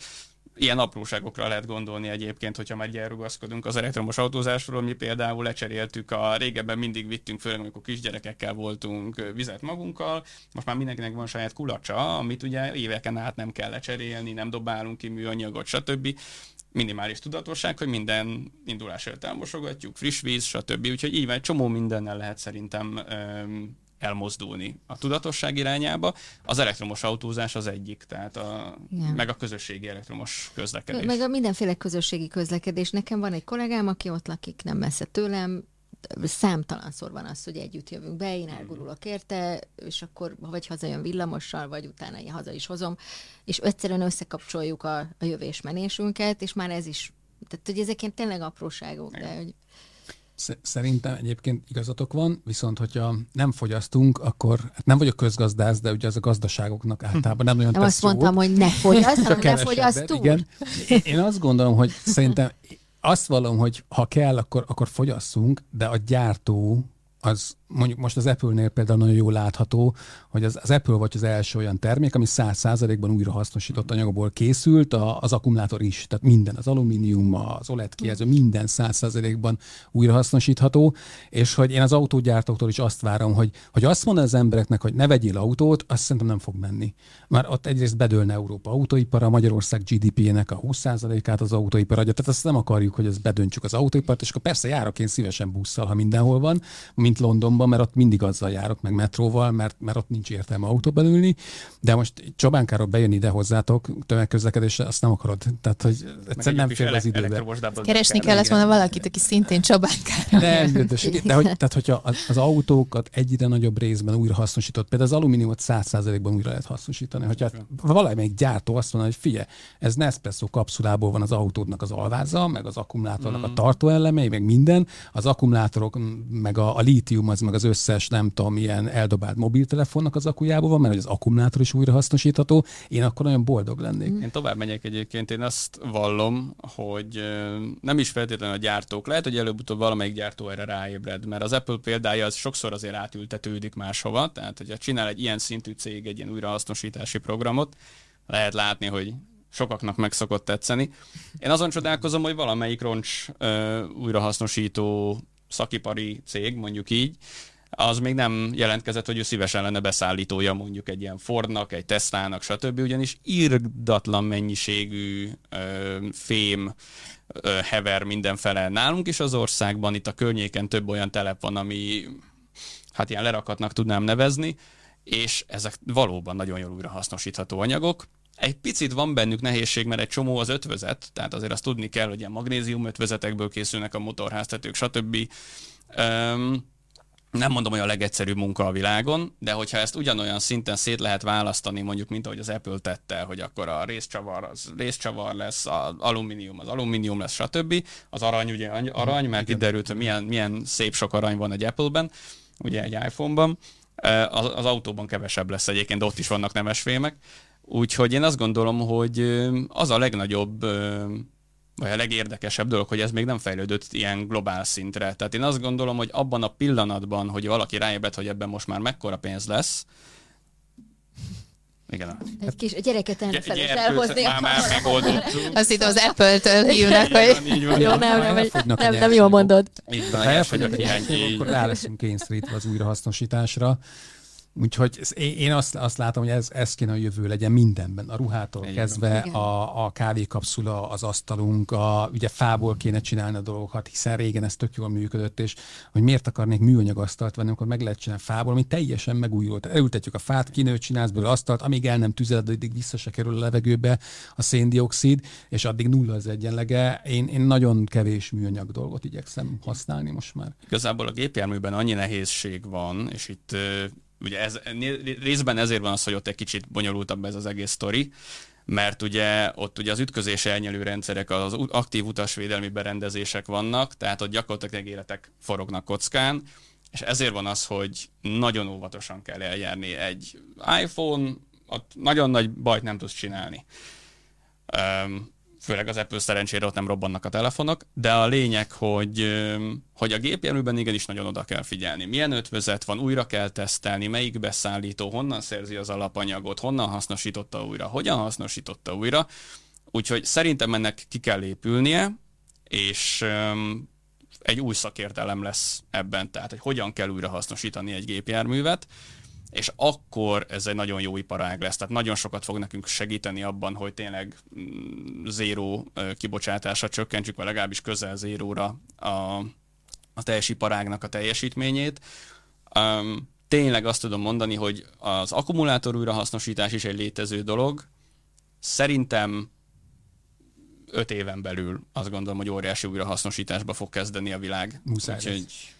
Ilyen apróságokra lehet gondolni egyébként, hogyha már elrugaszkodunk az elektromos autózásról. Mi például lecseréltük a régebben mindig vittünk, főleg amikor kisgyerekekkel voltunk vizet magunkkal. Most már mindenkinek van saját kulacsa, amit ugye éveken át nem kell lecserélni, nem dobálunk ki műanyagot, stb minimális tudatosság, hogy minden indulás előtt elmosogatjuk, friss víz, stb. Úgyhogy így van, egy csomó mindennel lehet szerintem öm, elmozdulni a tudatosság irányába. Az elektromos autózás az egyik, tehát a, Igen. meg a közösségi elektromos közlekedés. Meg a mindenféle közösségi közlekedés. Nekem van egy kollégám, aki ott lakik nem messze tőlem, számtalanszor van az, hogy együtt jövünk be, én elgurulok érte, és akkor vagy hazajön villamossal, vagy utána én haza is hozom, és egyszerűen összekapcsoljuk a, a jövés-menésünket, és már ez is, tehát hogy ezek ilyen tényleg apróságok, de hogy Szerintem egyébként igazatok van, viszont hogyha nem fogyasztunk, akkor hát nem vagyok közgazdász, de ugye az a gazdaságoknak általában nem nagyon nem azt mondtam, jót. hogy ne fogyaszt, hanem ne Kevesebbet, fogyaszt túl. Igen. Én- azt gondolom, hogy szerintem azt vallom, hogy ha kell, akkor, akkor fogyasszunk, de a gyártó az mondjuk most az Apple-nél például nagyon jól látható, hogy az, az Apple vagy az első olyan termék, ami 100%-ban újra hasznosított anyagból készült, a, az akkumulátor is, tehát minden, az alumínium, az OLED kijelző, minden 100%-ban újra hasznosítható, és hogy én az autógyártóktól is azt várom, hogy, hogy azt mondja az embereknek, hogy ne vegyél autót, azt szerintem nem fog menni. Már ott egyrészt bedőlne Európa autóipara, Magyarország GDP-nek a 20%-át az autóipar adja, tehát azt nem akarjuk, hogy ezt bedöntsük az autóipart, és akkor persze járok én szívesen busszal, ha mindenhol van, mint Londonban, mert ott mindig azzal járok, meg metróval, mert, mert ott nincs értelme autóban ülni, de most Csobánkáról bejönni ide hozzátok tömegközlekedésre, azt nem akarod. Tehát, hogy Meg egyszerűen nem fél az időbe. Keresni kell. kellett volna valakit, aki szintén csabánkára. Nem, de, de, de hogy, tehát, hogyha az, az autókat egyre nagyobb részben újra hasznosított, például az alumíniumot 100%-ban újra lehet hasznosítani. Hogyha valamelyik gyártó azt mondja, hogy figyelj, ez Nespresso kapszulából van az autódnak az alváza, meg az akkumulátornak Mm. a tartóelemei, meg minden, az akkumulátorok, meg a, a lítium, az meg az összes, nem tudom, ilyen eldobált mobiltelefonnak az akujából van, mert hogy az akkumulátor is újra hasznosítható, én akkor nagyon boldog lennék. Én tovább megyek egyébként, én azt vallom, hogy nem is feltétlenül a gyártók, lehet, hogy előbb-utóbb valamelyik gyártó erre ráébred, mert az Apple példája az sokszor azért átültetődik máshova, tehát hogyha csinál egy ilyen szintű cég egy ilyen újrahasznosítási programot, lehet látni, hogy sokaknak meg szokott tetszeni. Én azon csodálkozom, hogy valamelyik roncs ö, újrahasznosító szakipari cég, mondjuk így, az még nem jelentkezett, hogy ő szívesen lenne beszállítója mondjuk egy ilyen Fordnak, egy Teslának, stb. Ugyanis irdatlan mennyiségű ö, fém ö, hever mindenfele nálunk is az országban. Itt a környéken több olyan telep van, ami hát ilyen lerakatnak tudnám nevezni, és ezek valóban nagyon jól újra hasznosítható anyagok. Egy picit van bennük nehézség, mert egy csomó az ötvözet, tehát azért azt tudni kell, hogy ilyen magnézium ötvözetekből készülnek a motorháztetők, stb. Öm, nem mondom, hogy a legegyszerűbb munka a világon, de hogyha ezt ugyanolyan szinten szét lehet választani, mondjuk, mint ahogy az Apple tette, hogy akkor a részcsavar az részcsavar lesz, az alumínium az alumínium lesz, stb. Az arany ugye any- arany, mert itt derült, hogy milyen, milyen szép sok arany van egy Apple-ben, ugye egy iPhone-ban. Az, az autóban kevesebb lesz egyébként, de ott is vannak nemesfémek. Úgyhogy én azt gondolom, hogy az a legnagyobb vagy a legérdekesebb dolog, hogy ez még nem fejlődött ilyen globál szintre. Tehát én azt gondolom, hogy abban a pillanatban, hogy valaki ráébred, hogy ebben most már mekkora pénz lesz, igen. Egy kis gyereket Gyerkőc, elhozni. Már, már megoldottuk. Azt hittem az Apple-től hívnak, hogy Jó, nem, nem, nem, nem jól mondod. Ha elfogynak a akkor rá leszünk kényszerítve az újrahasznosításra. Úgyhogy ez- én azt, azt látom, hogy ez, ez kéne a jövő legyen mindenben. A ruhától Igen. kezdve, Igen. a, a kávékapszula, az asztalunk, a, ugye fából kéne csinálni a dolgokat, hiszen régen ez tök jól működött, és hogy miért akarnék műanyag asztalt venni, akkor meg lehet csinálni fából, ami teljesen megújult. Elültetjük a fát, kinőtt, csinálsz belőle asztalt, amíg el nem tüzeled, addig vissza se kerül a levegőbe a széndiokszid, és addig nulla az egyenlege. Én, én nagyon kevés műanyag dolgot igyekszem használni most már. Igazából a gépjárműben annyi nehézség van, és itt ugye ez, részben ezért van az, hogy ott egy kicsit bonyolultabb ez az egész sztori, mert ugye ott ugye az ütközés elnyelő rendszerek, az aktív utasvédelmi berendezések vannak, tehát ott gyakorlatilag életek forognak kockán, és ezért van az, hogy nagyon óvatosan kell eljárni. Egy iPhone, ott nagyon nagy bajt nem tudsz csinálni. Főleg az Apple szerencsére ott nem robbannak a telefonok, de a lényeg, hogy, hogy a gépjárműben igenis nagyon oda kell figyelni. Milyen ötvözet van, újra kell tesztelni, melyik beszállító, honnan szerzi az alapanyagot, honnan hasznosította újra, hogyan hasznosította újra. Úgyhogy szerintem ennek ki kell épülnie, és egy új szakértelem lesz ebben, tehát hogy hogyan kell újra hasznosítani egy gépjárművet, és akkor ez egy nagyon jó iparág lesz. Tehát nagyon sokat fog nekünk segíteni abban, hogy tényleg mm, zéró kibocsátásra csökkentsük, vagy legalábbis közel zéróra a, a teljes iparágnak a teljesítményét. Um, tényleg azt tudom mondani, hogy az akkumulátor újrahasznosítás is egy létező dolog. Szerintem öt éven belül azt gondolom, hogy óriási újrahasznosításba fog kezdeni a világ. Muszáj Úgyhogy.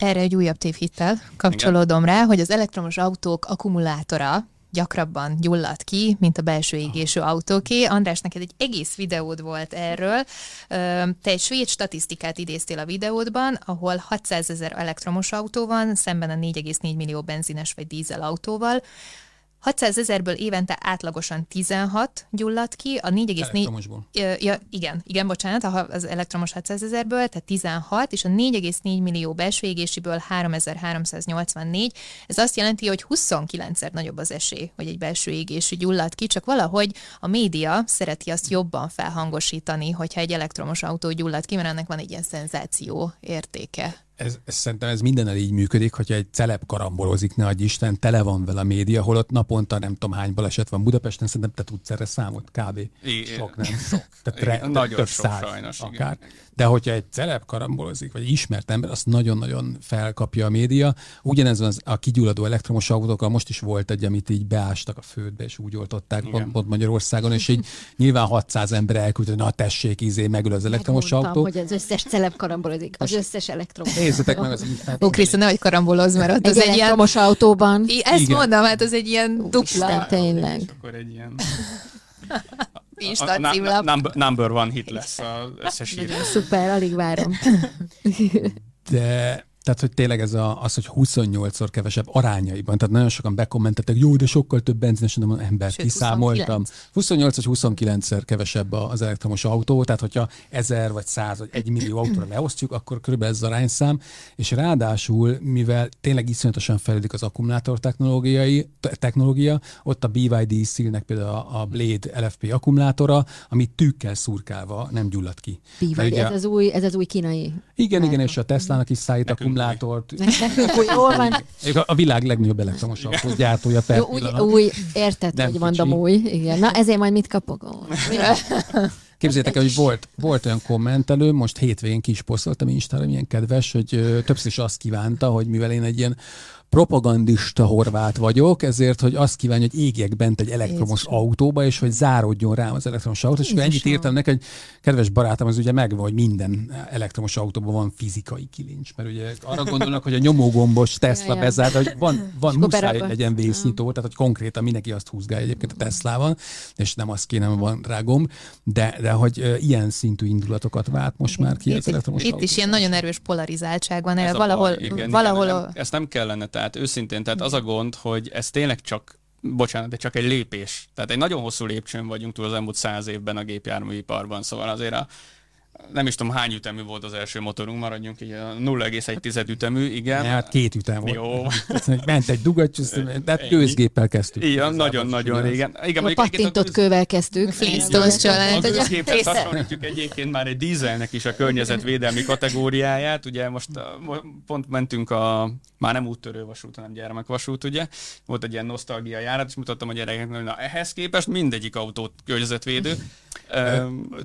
Erre egy újabb tévhittel kapcsolódom rá, hogy az elektromos autók akkumulátora gyakrabban gyullad ki, mint a belső égésű autóké. András, neked egy egész videód volt erről. Te egy svéd statisztikát idéztél a videódban, ahol 600 ezer elektromos autó van, szemben a 4,4 millió benzines vagy dízel autóval. 600 ezerből évente átlagosan 16 gyullad ki, a 4,4... Elektromosból. Ö, Ja, igen, igen, bocsánat, az elektromos 600 ezerből, tehát 16, és a 4,4 millió belső égésiből 3384. Ez azt jelenti, hogy 29-szer nagyobb az esély, hogy egy belső égésű gyullad ki, csak valahogy a média szereti azt jobban felhangosítani, hogyha egy elektromos autó gyullad ki, mert ennek van egy ilyen szenzáció értéke. Ez, ez szerintem ez mindennel így működik, hogyha egy celeb karambolozik, ne adj Isten, tele van vele a média, holott naponta nem tudom hány baleset van Budapesten, szerintem te tudsz erre számot, kb. I- Sok, nem? Sok. Tehát Igen, re, nagyon több sok száz, sajnos, igen. De hogyha egy celeb karambolozik, vagy egy ismert ember, azt nagyon-nagyon felkapja a média. Ugyanez az, a kigyulladó elektromos autókkal, most is volt egy, amit így beástak a földbe, és úgy oltották Igen. pont, pont Magyarországon, és így nyilván 600 ember elküldte, na tessék, izé, megöl az elektromos Megmondtam, autó. hogy az összes celeb karambolodik, az összes elektromos. Nézzétek meg az internet. Ó, Krisztina, nehogy karambolozz, mert ott Egy az egy ilyen... elektromos autóban. I- Ezt Igen. mondom, hát az egy ilyen dupla Isten, tényleg. És akkor egy ilyen... Insta a- címlap. number, number one hit lesz az összes hír. Szuper, alig várom. De tehát, hogy tényleg ez a, az, hogy 28-szor kevesebb arányaiban, tehát nagyon sokan bekommentettek, jó, de sokkal több benzines, nem ember, Sőt, kiszámoltam. 28 vagy 29-szer kevesebb az elektromos autó, tehát hogyha 1000 vagy 100 vagy 1 millió autóra leosztjuk, akkor körülbelül ez az arányszám, és ráadásul, mivel tényleg iszonyatosan fejlődik az akkumulátor technológiai, te- technológia, ott a BYD Steel-nek például a Blade LFP akkumulátora, ami tűkkel szurkálva nem gyullad ki. Vagy ugye- ez az új, ez az új kínai. igen, igen, Márka. és a Tesla-nak is szállít akkumulátort. Új, jól van. A világ legnagyobb elektromos autó gyártója per Jó, úgy, pillanat. új, érted, Nem hogy mondom új. Igen. Na ezért majd mit kapok? Képzeljétek el, hogy volt, volt olyan kommentelő, most hétvégén ki is posztoltam Instára, milyen kedves, hogy ö, többször is azt kívánta, hogy mivel én egy ilyen propagandista horvát vagyok, ezért, hogy azt kívánja, hogy égjek bent egy elektromos Jézusom. autóba, és hogy záródjon rám az elektromos autó, és ennyit írtam neki, hogy kedves barátom, az ugye megvan, hogy minden elektromos autóban van fizikai kilincs, mert ugye arra gondolnak, hogy a nyomógombos Tesla Ja, ja. bezár, de hogy van, van muszáj, hogy legyen vésznyitó, tehát hogy konkrétan mindenki azt húzgálja egyébként a Teslában, és nem azt kéne, van rá gomb, de, de hogy ilyen szintű indulatokat vált most már ki az Itt, elektromos itt autó. is ilyen nagyon erős polarizáltság van, Ez valahol, baj, igen, valahol igen, nem, ezt nem kellene, tehát őszintén, tehát az a gond, hogy ez tényleg csak bocsánat, de csak egy lépés. Tehát egy nagyon hosszú lépcsőn vagyunk túl az elmúlt száz évben a gépjárműiparban, szóval azért a nem is tudom hány ütemű volt az első motorunk, maradjunk így a 0,1 ütemű, igen. Hát két ütem volt. Jó. Ment egy dugacs, de hát gőzgéppel kezdtük. Igen, nagyon-nagyon régen. Igen, a pattintott kővel kezdtük. Flintstones család. A gőzgéphez hasonlítjuk egyébként már egy dízelnek is a környezetvédelmi kategóriáját. Ugye most pont mentünk a, már nem úttörő vasút, hanem gyermekvasút, ugye. Volt egy ilyen nosztalgia járat, és mutattam a gyerekeknek, hogy na ehhez képest mindegyik autó környezetvédő.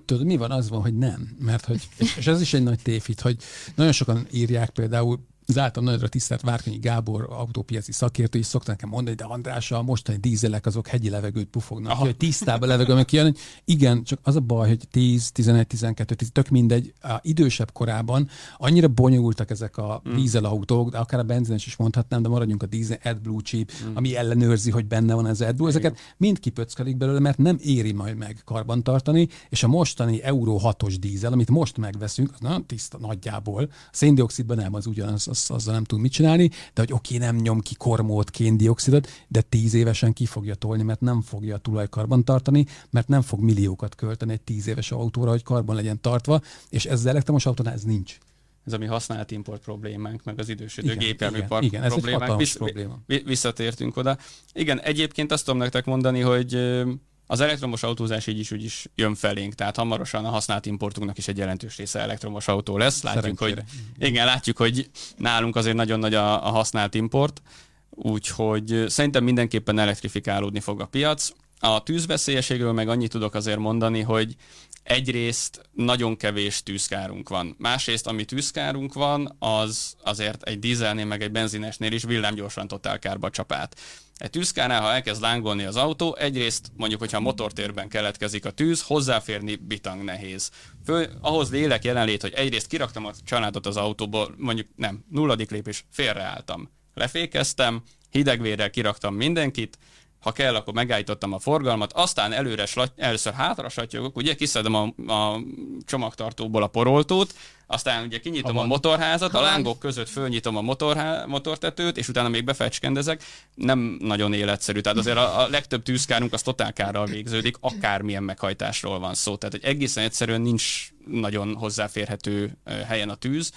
Tudod, mi van? Az van, hogy nem. Mert hogy, és ez is egy nagy tévhit, hogy nagyon sokan írják például, az által nagyra tisztelt Várkonyi Gábor autópiaci szakértő is szokta nekem mondani, de András, a mostani dízelek azok hegyi levegőt pufognak, Aha. hogy tisztában levegő, meg kijön. Igen, csak az a baj, hogy 10, 11, 12, 10, tök mindegy, a idősebb korában annyira bonyolultak ezek a mm. dízelautók, de akár a benzines is mondhatnám, de maradjunk a dízel AdBlue chip, mm. ami ellenőrzi, hogy benne van ez AdBlue. Ezeket mind kipöckelik belőle, mert nem éri majd meg karbantartani, és a mostani Euro 6-os dízel, amit most megveszünk, az nagyon tiszta nagyjából. A széndiokszidban nem az ugyanaz, az, azzal nem tud mit csinálni, de hogy oké, okay, nem nyom ki kormót, kéndioxidot, de tíz évesen ki fogja tolni, mert nem fogja a tulaj karban tartani, mert nem fog milliókat költeni egy tíz éves autóra, hogy karban legyen tartva, és ez az elektromos autónál ez nincs ez a mi használt import problémánk, meg az idősödő gépjárműpark igen, igen, problémánk. Visz, probléma. Visszatértünk oda. Igen, egyébként azt tudom nektek mondani, hogy az elektromos autózás így is úgy is jön felénk, tehát hamarosan a használt importunknak is egy jelentős része elektromos autó lesz. Látjuk, hogy, igen, látjuk, hogy nálunk azért nagyon nagy a, a használt import, úgyhogy szerintem mindenképpen elektrifikálódni fog a piac. A tűzveszélyeségről meg annyit tudok azért mondani, hogy egyrészt nagyon kevés tűzkárunk van. Másrészt, ami tűzkárunk van, az azért egy dízelnél meg egy benzinesnél is villámgyorsan totálkárba csapát. Egy tűzkárnál, ha elkezd lángolni az autó, egyrészt mondjuk, hogyha a motortérben keletkezik a tűz, hozzáférni bitang nehéz. Föl, ahhoz lélek jelenlét, hogy egyrészt kiraktam a családot az autóból, mondjuk nem, nulladik lépés, félreálltam. Lefékeztem, hidegvérrel kiraktam mindenkit, ha kell, akkor megállítottam a forgalmat, aztán előre slat, először hátra satyogok, ugye kiszedem a, a csomagtartóból a poroltót, aztán ugye kinyitom a motorházat, a lángok között fölnyitom a motorhá, motortetőt, és utána még befecskendezek. Nem nagyon életszerű. Tehát azért a, a legtöbb tűzkárunk az totálkárral végződik, akármilyen meghajtásról van szó. Tehát egy egészen egyszerűen nincs nagyon hozzáférhető helyen a tűz.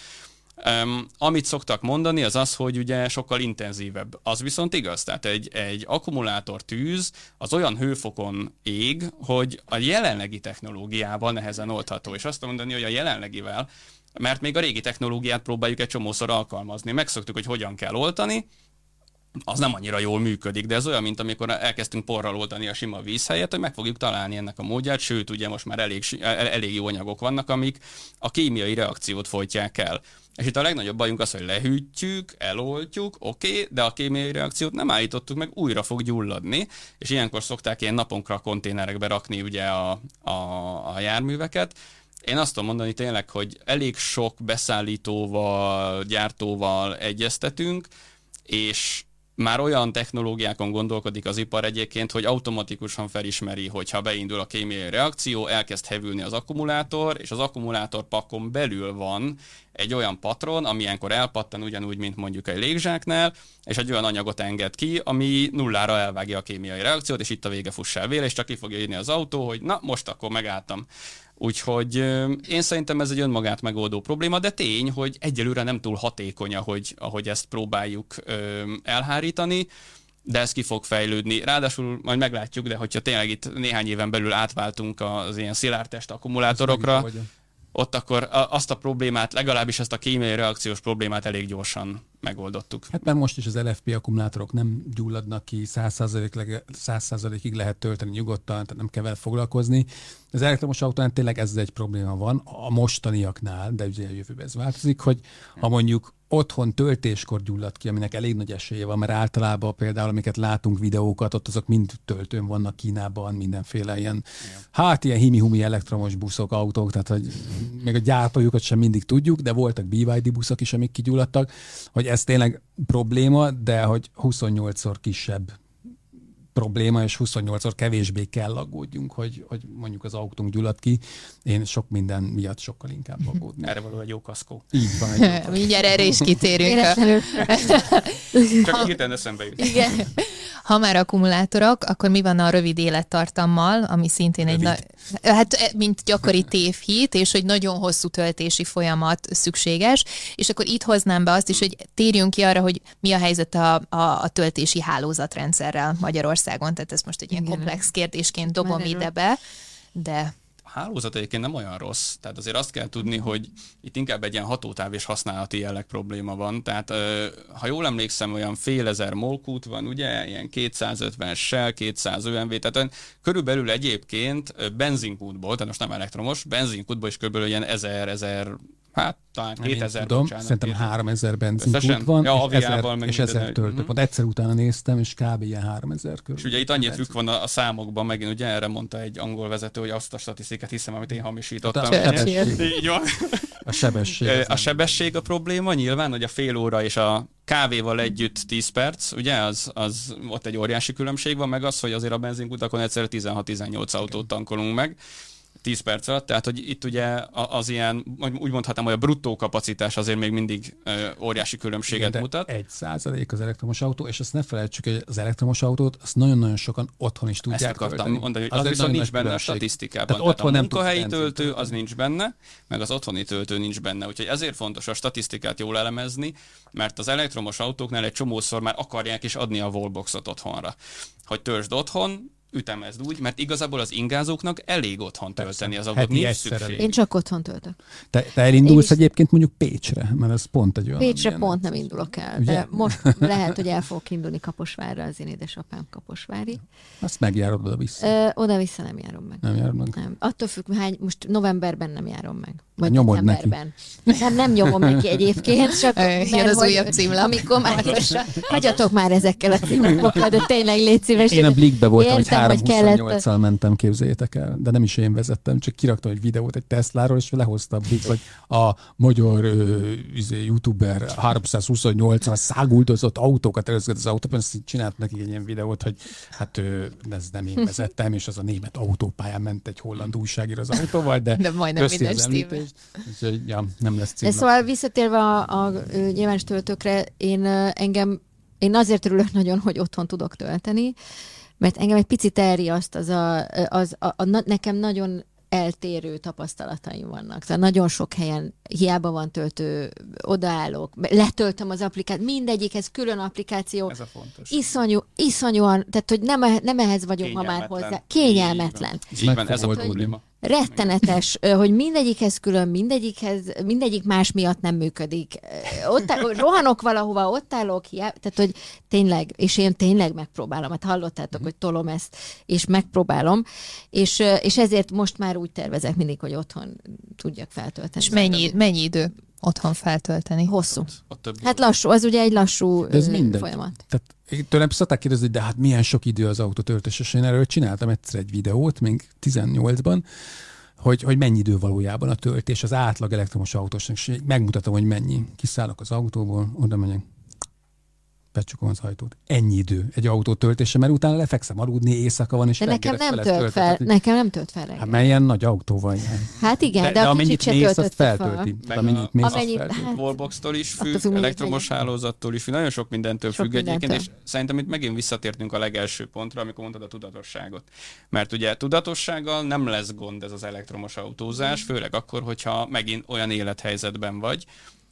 Um, amit szoktak mondani, az az, hogy ugye sokkal intenzívebb. Az viszont igaz, tehát egy, egy akkumulátor tűz az olyan hőfokon ég, hogy a jelenlegi technológiával nehezen oldható. És azt mondani, hogy a jelenlegivel, mert még a régi technológiát próbáljuk egy csomószor alkalmazni. Megszoktuk, hogy hogyan kell oltani, az nem annyira jól működik, de ez olyan, mint amikor elkezdtünk porral oltani a sima víz helyett, hogy meg fogjuk találni ennek a módját, sőt, ugye most már elég, elég jó anyagok vannak, amik a kémiai reakciót folytják el. És itt a legnagyobb bajunk az, hogy lehűtjük, eloltjuk, oké, okay, de a kémiai reakciót nem állítottuk meg, újra fog gyulladni, és ilyenkor szokták ilyen naponkra a konténerekbe rakni ugye a, a, a járműveket. Én azt tudom mondani tényleg, hogy elég sok beszállítóval, gyártóval egyeztetünk, és már olyan technológiákon gondolkodik az ipar egyébként, hogy automatikusan felismeri, hogy ha beindul a kémiai reakció, elkezd hevülni az akkumulátor, és az akkumulátor pakon belül van egy olyan patron, ami ilyenkor elpattan ugyanúgy, mint mondjuk egy légzsáknál, és egy olyan anyagot enged ki, ami nullára elvágja a kémiai reakciót, és itt a vége fussál véle, és csak ki fogja írni az autó, hogy na, most akkor megálltam. Úgyhogy én szerintem ez egy önmagát megoldó probléma, de tény, hogy egyelőre nem túl hatékony, ahogy, ahogy ezt próbáljuk elhárítani de ez ki fog fejlődni. Ráadásul majd meglátjuk, de hogyha tényleg itt néhány éven belül átváltunk az ilyen szilárdtest akkumulátorokra, ott akkor azt a problémát, legalábbis ezt a kémiai reakciós problémát elég gyorsan megoldottuk. Hát mert most is az LFP akkumulátorok nem gyulladnak ki, 100%-ig lehet tölteni nyugodtan, tehát nem kell vele foglalkozni. Az elektromos autónál tényleg ez egy probléma van, a mostaniaknál, de ugye a jövőben ez változik, hogy ha mondjuk otthon töltéskor gyullad ki, aminek elég nagy esélye van, mert általában például, amiket látunk videókat, ott azok mind töltőn vannak Kínában, mindenféle ilyen, Igen. hát ilyen himi-humi elektromos buszok, autók, tehát hogy még a gyártójukat sem mindig tudjuk, de voltak BYD buszok is, amik kigyulladtak, hogy ez tényleg probléma, de hogy 28-szor kisebb probléma, és 28-szor kevésbé kell aggódjunk, hogy, hogy mondjuk az autónk gyullad ki. Én sok minden miatt sokkal inkább aggódnék. Erre való egy jó kaszkó. Így van. Egy jó kaszkó. Mindjárt erre is kitérünk. Véletlenül. Csak hirtelen eszembe jut. Igen. Ha már akkumulátorok, akkor mi van a rövid élettartammal, ami szintén egy Rövid. Hát eh, mint gyakori tévhit, és hogy nagyon hosszú töltési folyamat szükséges, és akkor itt hoznám be azt is, hogy térjünk ki arra, hogy mi a helyzet a, a, a töltési hálózatrendszerrel Magyarországon, tehát ez most egy ilyen Igen. komplex kérdésként dobom Már ide be, de hálózat egyébként nem olyan rossz. Tehát azért azt kell tudni, hogy itt inkább egy ilyen hatótáv és használati jelleg probléma van. Tehát ha jól emlékszem, olyan fél ezer molkút van, ugye, ilyen 250 Shell, 200 ÖMV, tehát körülbelül egyébként benzinkútból, tehát most nem elektromos, benzinkútból is körülbelül ilyen 1000, 1000, hát talán Nem én 2000, tudom, bocsánat, szerintem 2000. 3000 Összesen? benzinkút van, Ja, és aviával 1000, meg és minden, 1000 hogy- töltőpont. Mhm. Egyszer utána néztem, és kb. ilyen 3000 körül. És ugye itt annyi trükk van a, a számokban, megint ugye erre mondta egy angol vezető, hogy azt a statisztikát hiszem, amit én hamisítottam. A ugye? sebesség, Így van. a sebesség. A sebesség a probléma nyilván, hogy a fél óra és a kávéval együtt 10 perc, ugye, az, az ott egy óriási különbség van, meg az, hogy azért a benzinkutakon egyszerre 16-18 autót tankolunk meg. 10 perc alatt, tehát hogy itt ugye a- az ilyen, úgy mondhatnám, hogy a bruttó kapacitás azért még mindig óriási különbséget de mutat. Egy százalék az elektromos autó, és azt ne felejtsük, hogy az elektromos autót azt nagyon-nagyon sokan otthon is tudják Ezt akartam tölteni. mondani, hogy az, egy viszont nincs benne a különbség. statisztikában. Tehát Tehát, otthon a nem munkahelyi benzint töltő tölteni. az nincs benne, meg az otthoni töltő nincs benne. Úgyhogy ezért fontos a statisztikát jól elemezni, mert az elektromos autóknál egy csomószor már akarják is adni a wallboxot otthonra. Hogy törzsd otthon, ütemezd úgy, mert igazából az ingázóknak elég otthon tölteni az autót, nincs szükség. Én csak otthon töltök. Te, te elindulsz Én is- egyébként mondjuk Pécsre, mert ez pont egy olyan... Pécsre ilyen- pont nem indulok el, Ugye? de most lehet, hogy el fogok indulni Kaposvárra, az én édesapám Kaposvári. Azt megjárod oda-vissza. Ö, oda-vissza nem járom meg. Nem járod meg? Nem. Attól függ, hány, most novemberben nem járom meg. Vagy Nyomod neki. decemberben. Nem, nem nyomom neki egyébként, csak jön az újabb címlap. Amikor már hagyjatok már ezekkel a címlapokkal, de tényleg légy szíves. Én a Blikbe voltam, hogy Hogy kellett- 328-al mentem, képzeljétek el, de nem is én vezettem, csak kiraktam egy videót egy Tesláról, és lehozta a Blik, hogy a magyar ö, izé, youtuber 328-al száguldozott autókat előzött az autóban, és csinált neki egy ilyen videót, hogy hát ö, ez nem én vezettem, és az a német autópályán ment egy holland újságír az autóval, de, De majdnem köszi minden említést. Úgyhogy, ja, nem lesz De címlap. szóval visszatérve a, a, nyilvános töltőkre, én engem, én azért örülök nagyon, hogy otthon tudok tölteni, mert engem egy picit elriaszt az a, az a, a, na- nekem nagyon eltérő tapasztalataim vannak. Tehát nagyon sok helyen hiába van töltő, odaállok, letöltöm az applikációt, mindegyikhez külön applikáció, Ez a fontos. iszonyú, iszonyúan, tehát hogy nem, e- nem ehhez vagyok ma már hozzá. Kényelmetlen. Így van, meg ez a probléma. Rettenetes, hogy mindegyikhez külön, mindegyikhez, mindegyik más miatt nem működik. Ott áll, rohanok valahova, ott állok, hiá, tehát hogy tényleg, és én tényleg megpróbálom, hát hallottátok, hogy tolom ezt, és megpróbálom, és, és ezért most már úgy tervezek mindig, hogy otthon tudjak feltölteni. És mennyi, mennyi idő otthon feltölteni? Hosszú. Hát lassú, az ugye egy lassú De ez folyamat. Tehát tőlem szokták kérdezni, hogy de hát milyen sok idő az autótöltés, és én erről csináltam egyszer egy videót, még 18-ban, hogy, hogy mennyi idő valójában a töltés az átlag elektromos autósnak, és megmutatom, hogy mennyi. Kiszállok az autóból, oda megyek, becsukom az ajtót. Ennyi idő egy autó töltése, mert utána lefekszem aludni, éjszaka van, és De nekem nem tölt töltve. fel, Tehát, nekem nem tölt fel reggel. Hát melyen nagy autóval jár. Hát igen, de, de, de amennyit kicsit se mész, azt feltölti. Meg amennyit mész, azt Amennyit- hát- wallbox-tól is Attól függ, elektromos hálózattól is függ, nagyon sok mindentől Sok függ egyébként, és mindentől. szerintem itt megint visszatértünk a legelső pontra, amikor mondtad a tudatosságot. Mert ugye tudatossággal nem lesz gond ez az elektromos autózás, főleg akkor, hogyha megint olyan élethelyzetben vagy,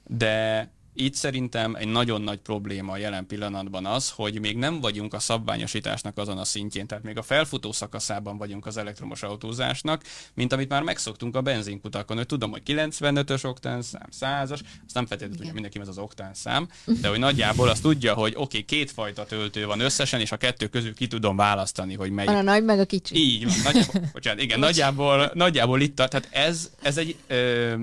de itt szerintem egy nagyon nagy probléma a jelen pillanatban az, hogy még nem vagyunk a szabványosításnak azon a szintjén, tehát még a felfutó szakaszában vagyunk az elektromos autózásnak, mint amit már megszoktunk a benzinkutakon, hogy tudom, hogy 95-ös oktán szám, 100-as, azt nem feltétlenül tudja mindenki, ez az oktán szám, de hogy nagyjából azt tudja, hogy oké, okay, kétfajta töltő van összesen, és a kettő közül ki tudom választani, hogy melyik. Van a nagy, meg a kicsi. így van, nagyjából, bocsánat, igen, nagyjából, nagyjából itt, tehát ez, ez egy ö,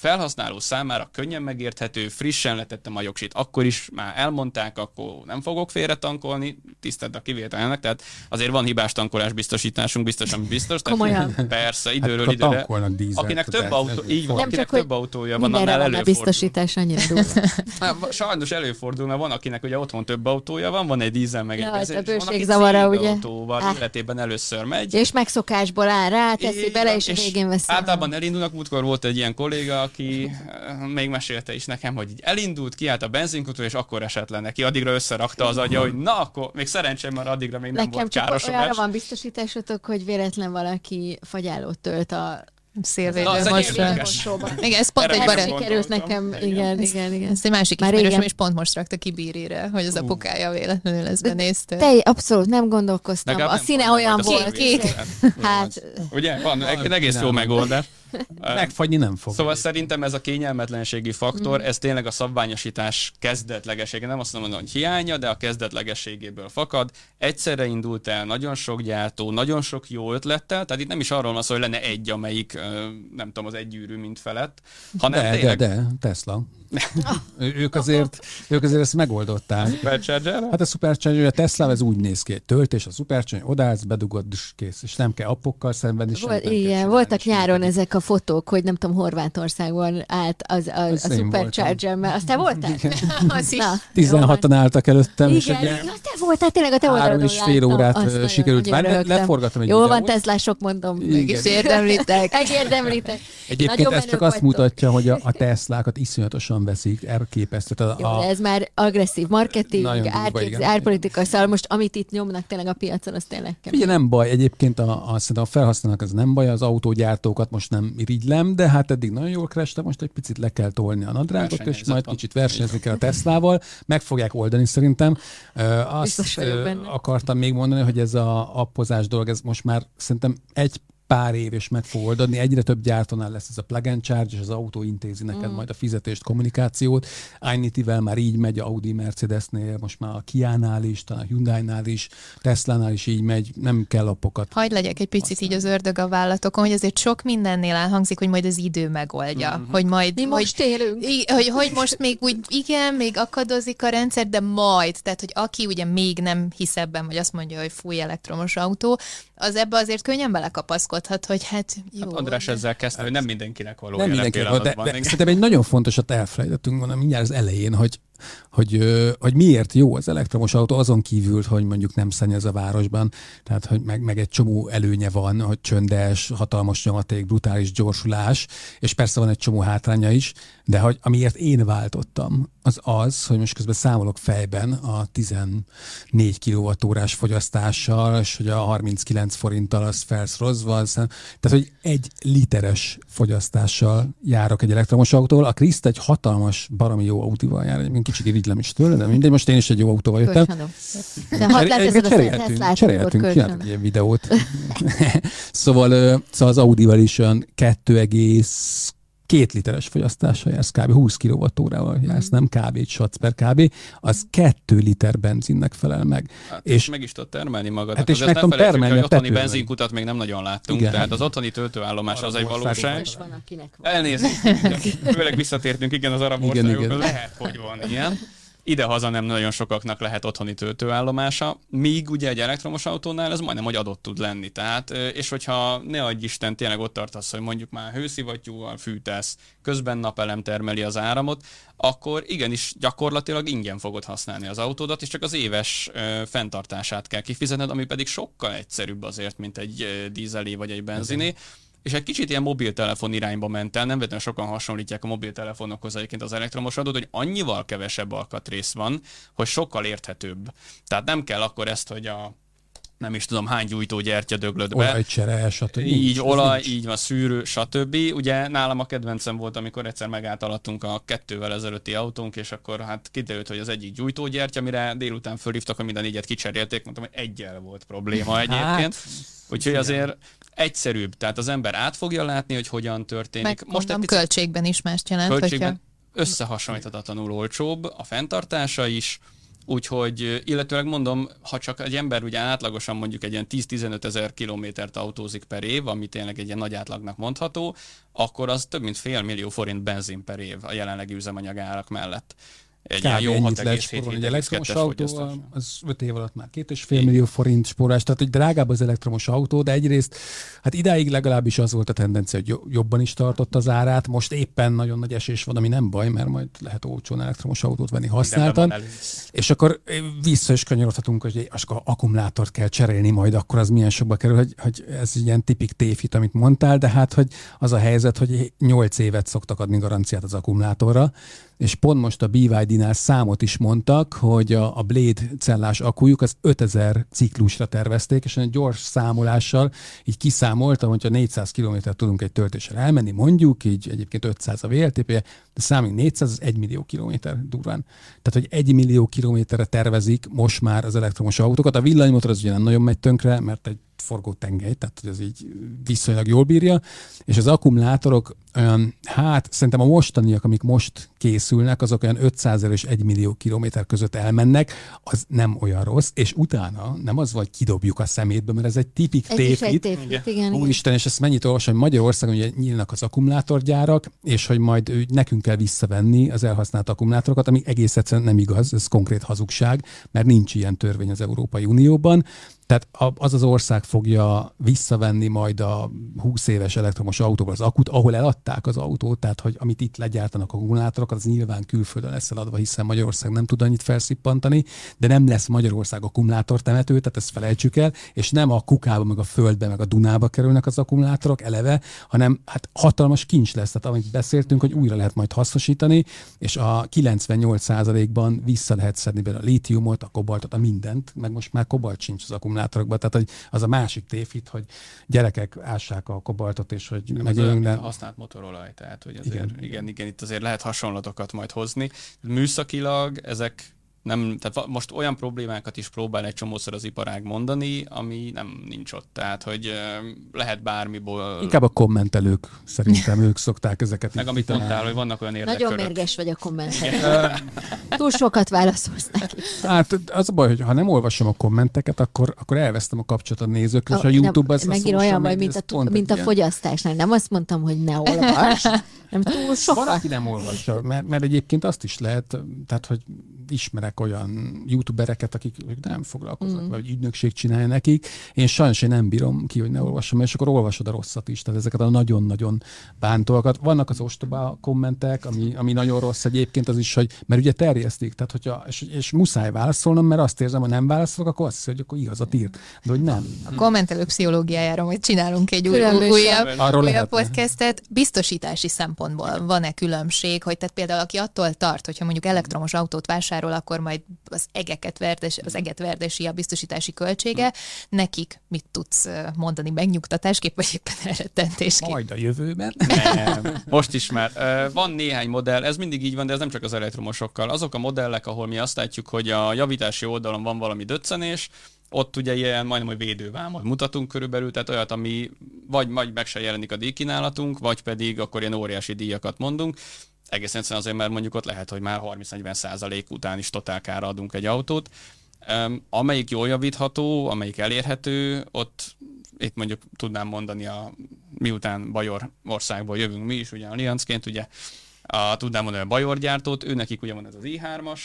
felhasználó számára könnyen megérthető, frissen letettem a jogsit, akkor is már elmondták, akkor nem fogok félre tankolni, tisztelt a kivételnek, tehát azért van hibás tankolás biztosításunk, biztos, ami biztos. Komolyan. Tehát, persze, időről hát, időre. tankolnak dízelt, Akinek több, autó, így van, Nem akinek csak, több autója van, annál előfordul. biztosítás, annyira durva. Hát, Sajnos előfordul, mert van, akinek ugye otthon több autója van, van egy dízel, meg egy Ja, és aki bőségzavara, ugye? autóval Ah. életében először megy. És megszokásból áll rá, teszi bele, és a végén veszi. Általában elindulnak, múltkor volt egy ilyen kolléga, aki eh, még mesélte is nekem, hogy így elindult, kiállt a benzinkútól, és akkor esett le neki. Addigra összerakta az agya, hogy na akkor, még szerencsém, mert addigra még nem Nekem volt csak károsodás. olyanra van biztosításotok, hogy véletlen valaki fagyálót tölt a Szélvédő Na, az egy most. érdekes. mosóba. Igen, ez pont Erre egy barát. sikerült nekem, Igen. igen, igen, igen. Ezt egy másik Már ismerősöm is pont most rakta ki bírére, hogy az apukája véletlenül ezt benézte. Te abszolút nem gondolkoztam. Legalább A nem színe olyan volt. Kék. szélvédőt. Hát, Ugye? Van egy egész jó megoldás. Megfagyni nem fog. Szóval szerintem ez a kényelmetlenségi faktor, ez tényleg a szabványosítás kezdetlegessége. Nem azt mondom, hogy hiánya, de a kezdetlegességéből fakad. Egyszerre indult el nagyon sok gyártó, nagyon sok jó ötlettel, tehát itt nem is arról van szó, hogy lenne egy, amelyik nem tudom, az egyűrű, mint felett, hanem De, de, tényleg de, Tesla. Ők azért, ők azért ezt megoldották. Supercharger? Hát a Supercharger, a Tesla ez úgy néz ki, töltés, a Supercharger, odaállsz, bedugod, és kész. És nem kell appokkal szenvedni. semmit volt, igen, voltak nyáron ezek a fotók, hogy nem tudom, Horvátországban állt az, a, Az a én Supercharger-mel. Aztán voltál? Az is. Na, 16-an álltak előttem, és igen, egy igen, te voltál, tényleg a te három és fél órát sikerült várni. rögtem. Leforgattam egy Jó van. Teslások, mondom. És érdemlitek. Megérdemlitek. Egyébként Nagyon ez csak azt mutatja, hogy a, a Teslákat iszonyatosan veszik, elképesztő. Tehát a, ez már agresszív marketing, árpolitika, szóval most amit itt nyomnak tényleg a piacon, az tényleg kemény. Ugye nem baj, egyébként a, a, a felhasználók ez nem baj, az autógyártókat most nem irigylem, de hát eddig nagyon jól kerestem, most egy picit le kell tolni a nadrágot, és majd van. kicsit versenyezni kell a Teslával, meg fogják oldani szerintem. Ö, Azt akartam még mondani, hogy ez a appozás dolog, ez most már szerintem egy pár év és meg fog oldani. Egyre több gyártónál lesz ez a plug and charge, és az autó intézi neked mm. majd a fizetést, kommunikációt. Ionity-vel már így megy, Audi, Mercedesnél, most már a Kia-nál is, talán a Hyundai-nál is, Tesla-nál is így megy, nem kell appokat. Hagy legyek egy picit így az ördög a vállatokon, hogy azért sok mindennél elhangzik, hogy majd az idő megoldja. Mhm. Hogy majd, Mi hogy, most élünk. I- hogy, hogy most még úgy, igen, még akadozik a rendszer, de majd, tehát, hogy aki ugye még nem hisz ebben, vagy azt mondja, hogy fúj elektromos autó, az ebbe azért könnyen belekapaszkodhat, hogy hát jó. Hát András de- ezzel kezdte, hogy nem mindenkinek való Nem jelen mindenki, de, de, de szerintem egy nagyon fontosat elfelejtettünk volna mindjárt az elején, hogy, hogy, hogy miért jó az elektromos autó, azon kívül, hogy mondjuk nem szennyez a városban, tehát hogy meg, meg egy csomó előnye van, hogy csöndes, hatalmas nyomaték, brutális gyorsulás, és persze van egy csomó hátránya is, de hogy amiért én váltottam, az az, hogy most közben számolok fejben a 14 kWh-órás fogyasztással, és hogy a 39 forinttal az felszorozva, az, tehát hogy egy literes fogyasztással járok egy elektromos autóval. A Kriszt egy hatalmas, baromi jó autóval jár, egyébként kicsit irigylem is tőle, de mindegy, most én is egy jó autóval jöttem. De ha a cserélhetünk, cserélhetünk, csináltunk ilyen videót. szóval, szóval az Audival is olyan 2, két literes fogyasztással jársz, kb. 20 kWh-val jársz, nem kb. egy per kb. Az 2 liter benzinnek felel meg. Hát, és- és meg is tud termelni magadnak. Hát és meg tudom termelni hogy a otthoni benzinkutat még nem nagyon láttunk, Igen. tehát az otthoni töltőállomás az egy valóság. És van, akinek van. Elnézést, főleg visszatértünk, igen, az arab Igen, igen. lehet, hogy van ilyen. Ide-haza nem nagyon sokaknak lehet otthoni töltőállomása, míg ugye egy elektromos autónál ez majdnem, hogy adott tud lenni. Tehát, és hogyha ne adj Isten, tényleg ott tartasz, hogy mondjuk már hőszivattyúval fűtesz, közben napelem termeli az áramot, akkor igenis gyakorlatilag ingyen fogod használni az autódat, és csak az éves fenntartását kell kifizetned, ami pedig sokkal egyszerűbb azért, mint egy dízelé vagy egy benziné. És egy kicsit ilyen mobiltelefon irányba ment el, nem véletlenül sokan hasonlítják a mobiltelefonokhoz egyébként az elektromos adót, hogy annyival kevesebb alkatrész van, hogy sokkal érthetőbb. Tehát nem kell akkor ezt, hogy a nem is tudom hány gyújtógyertya döglött be. Olajcsere, stb. Így, Nincs, olaj, nincs. így van, szűrő, stb. Ugye nálam a kedvencem volt, amikor egyszer megáltaladtunk a kettővel ezelőtti autónk, és akkor hát kiderült, hogy az egyik gyújtógyertya, mire délután fölhívtak, hogy minden négyet kicserélték, mondtam, hogy egyel volt probléma egyébként. Úgyhogy azért egyszerűbb, tehát az ember át fogja látni, hogy hogyan történik. Meg mondom, egy picit költségben is mást jelent, hogyha... költségben összehasonlíthatatlanul olcsóbb, a fenntartása is, Úgyhogy, illetőleg mondom, ha csak egy ember ugye átlagosan mondjuk egy ilyen 10-15 ezer kilométert autózik per év, ami tényleg egy ilyen nagy átlagnak mondható, akkor az több mint fél millió forint benzin per év a jelenlegi üzemanyagárak mellett egy Kár, jó ennyit lehet spórolni. Egy elektromos autó az 5 év alatt már két és fél millió forint spórolás, tehát hogy drágább az elektromos autó, de egyrészt, hát idáig legalábbis az volt a tendencia, hogy jobban is tartott az árát, most éppen nagyon nagy esés van, ami nem baj, mert majd lehet olcsón elektromos autót venni használtan. És akkor vissza is kanyarodhatunk, hogy akkor akkumulátort kell cserélni majd, akkor az milyen sokba kerül, hogy, hogy ez ilyen tipik tévhit, amit mondtál, de hát hogy az a helyzet, hogy 8 évet szoktak adni garanciát az akkumulátorra, és pont most a BYD-nál számot is mondtak, hogy a, a Blade cellás akkujuk az 5000 ciklusra tervezték, és egy gyors számolással így kiszámoltam, hogyha 400 km tudunk egy töltésre elmenni, mondjuk, így egyébként 500 a VLTP, de számít 400, az 1 millió kilométer durván. Tehát, hogy 1 millió kilométerre tervezik most már az elektromos autókat. A villanymotor az ugye nem nagyon megy tönkre, mert egy forgó tengely, tehát hogy ez így viszonylag jól bírja, és az akkumulátorok olyan, hát szerintem a mostaniak, amik most készülnek, azok olyan 500 és 1 millió kilométer között elmennek, az nem olyan rossz, és utána nem az, hogy kidobjuk a szemétbe, mert ez egy tipik tévhit. igen. Úristen, és ezt mennyit olvasom, hogy Magyarországon ugye nyílnak az akkumulátorgyárak, és hogy majd nekünk kell visszavenni az elhasznált akkumulátorokat, ami egész egyszerűen nem igaz, ez konkrét hazugság, mert nincs ilyen törvény az Európai Unióban, tehát az az ország fogja visszavenni majd a 20 éves elektromos autóval az akut, ahol eladták az autót, tehát hogy amit itt legyártanak akkumulátorok, az nyilván külföldön lesz eladva, hiszen Magyarország nem tud annyit felszippantani, de nem lesz Magyarország temető, tehát ezt felejtsük el, és nem a kukába, meg a földbe, meg a Dunába kerülnek az akkumulátorok eleve, hanem hát hatalmas kincs lesz, tehát amit beszéltünk, hogy újra lehet majd hasznosítani, és a 98%-ban vissza lehet szedni belőle a lítiumot, a kobaltot, a mindent, meg most már kobalt sincs az akkumulátor akkumulátorokba. Tehát hogy az a másik tévhit, hogy gyerekek ássák a kobaltot, és hogy nem megélünk. De... Használt motorolaj, tehát hogy azért, igen. igen, igen, itt azért lehet hasonlatokat majd hozni. Műszakilag ezek nem, tehát most olyan problémákat is próbál egy csomószor az iparág mondani, ami nem nincs ott. Tehát, hogy lehet bármiból... Inkább a kommentelők, szerintem ők szokták ezeket Meg amit mondtál, hogy vannak olyan érdekkörök. Nagyon mérges vagy a kommentelők. Túl sokat válaszolsz neki. Hát az a baj, hogy ha nem olvasom a kommenteket, akkor, akkor elvesztem a kapcsolatot a nézőkről, és a YouTube az... Megint olyan vagy, mint a, mint a fogyasztásnál. Nem azt mondtam, hogy ne olvas, nem túl sokat. Van, aki nem olvassa, mert, mert egyébként azt is lehet, tehát, hogy ismerek olyan youtubereket, akik nem foglalkoznak, mm. vagy ügynökség csinálja nekik. Én sajnos én nem bírom ki, hogy ne olvasom, és akkor olvasod a rosszat is, tehát ezeket a nagyon-nagyon bántóakat. Vannak az ostoba kommentek, ami, ami nagyon rossz egyébként az is, hogy, mert ugye terjesztik, tehát hogyha, és, és muszáj válaszolnom, mert azt érzem, hogy nem válaszolok, akkor azt hiszem, hogy akkor igazat írt, de hogy nem. A kommentelő pszichológiájára majd csinálunk egy új, újabb, újabb podcastet. Biztosítási szempontból van-e különbség, hogy tehát például aki attól tart, hogyha mondjuk elektromos autót vásárol, vásárol, akkor majd az egeket verdes, az eget verdesi a biztosítási költsége. Nekik mit tudsz mondani megnyugtatásképp, vagy éppen elrettentésképp? Majd a jövőben. Nem, most is már. Van néhány modell, ez mindig így van, de ez nem csak az elektromosokkal. Azok a modellek, ahol mi azt látjuk, hogy a javítási oldalon van valami döccenés, ott ugye ilyen majdnem, hogy védővámot mutatunk körülbelül, tehát olyat, ami vagy, vagy meg se jelenik a díjkínálatunk, vagy pedig akkor ilyen óriási díjakat mondunk egész egyszerűen azért, mert mondjuk ott lehet, hogy már 30-40 százalék után is totálkára adunk egy autót. Um, amelyik jól javítható, amelyik elérhető, ott itt mondjuk tudnám mondani, a, miután Bajor országból jövünk mi is, ugye Allianzként, ugye a, tudnám mondani a Bajor gyártót, ő nekik ugye van ez az i3-as,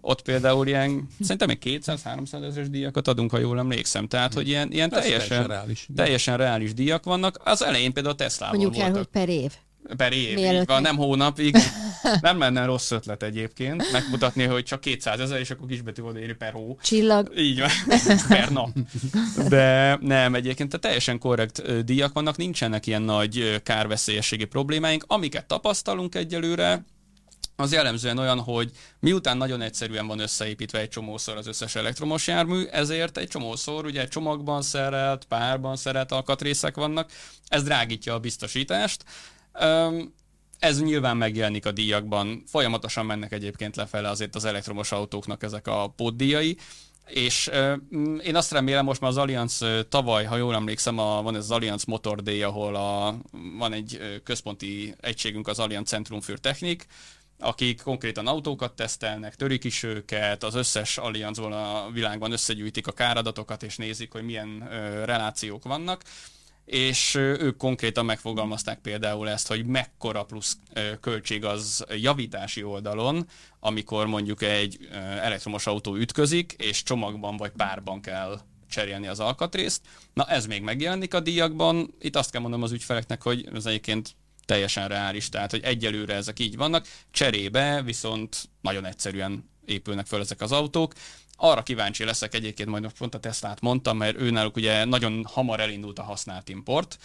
ott például ilyen, szerintem egy 200-300 ezeres díjakat adunk, ha jól emlékszem. Tehát, hogy ilyen, ilyen teljesen, reális, teljesen reális díjak vannak. Az elején például a Tesla-val Mondjuk el, hogy per év per év, így van, nem hónapig. nem lenne rossz ötlet egyébként, megmutatni, hogy csak 200 ezer, és akkor kisbetű oda írni per hó. Csillag. Így van, per nap. De nem, egyébként tehát teljesen korrekt díjak vannak, nincsenek ilyen nagy kárveszélyességi problémáink. Amiket tapasztalunk egyelőre, az jellemzően olyan, hogy miután nagyon egyszerűen van összeépítve egy csomószor az összes elektromos jármű, ezért egy csomószor ugye egy csomagban szerelt, párban szerelt alkatrészek vannak, ez drágítja a biztosítást, ez nyilván megjelenik a díjakban. Folyamatosan mennek egyébként lefele azért az elektromos autóknak ezek a pótdíjai. És én azt remélem, most már az Allianz tavaly, ha jól emlékszem, a, van ez az Allianz Motor Day, ahol a, van egy központi egységünk, az Allianz Centrum für Technik, akik konkrétan autókat tesztelnek, törik is őket, az összes allianzból a világban összegyűjtik a káradatokat, és nézik, hogy milyen ö, relációk vannak és ők konkrétan megfogalmazták például ezt, hogy mekkora plusz költség az javítási oldalon, amikor mondjuk egy elektromos autó ütközik, és csomagban vagy párban kell cserélni az alkatrészt. Na ez még megjelenik a díjakban. Itt azt kell mondom az ügyfeleknek, hogy ez egyébként teljesen reális, tehát hogy egyelőre ezek így vannak, cserébe viszont nagyon egyszerűen épülnek föl ezek az autók. Arra kíváncsi leszek egyébként, majd pont a Teslát mondtam, mert őnáluk ugye nagyon hamar elindult a használt import,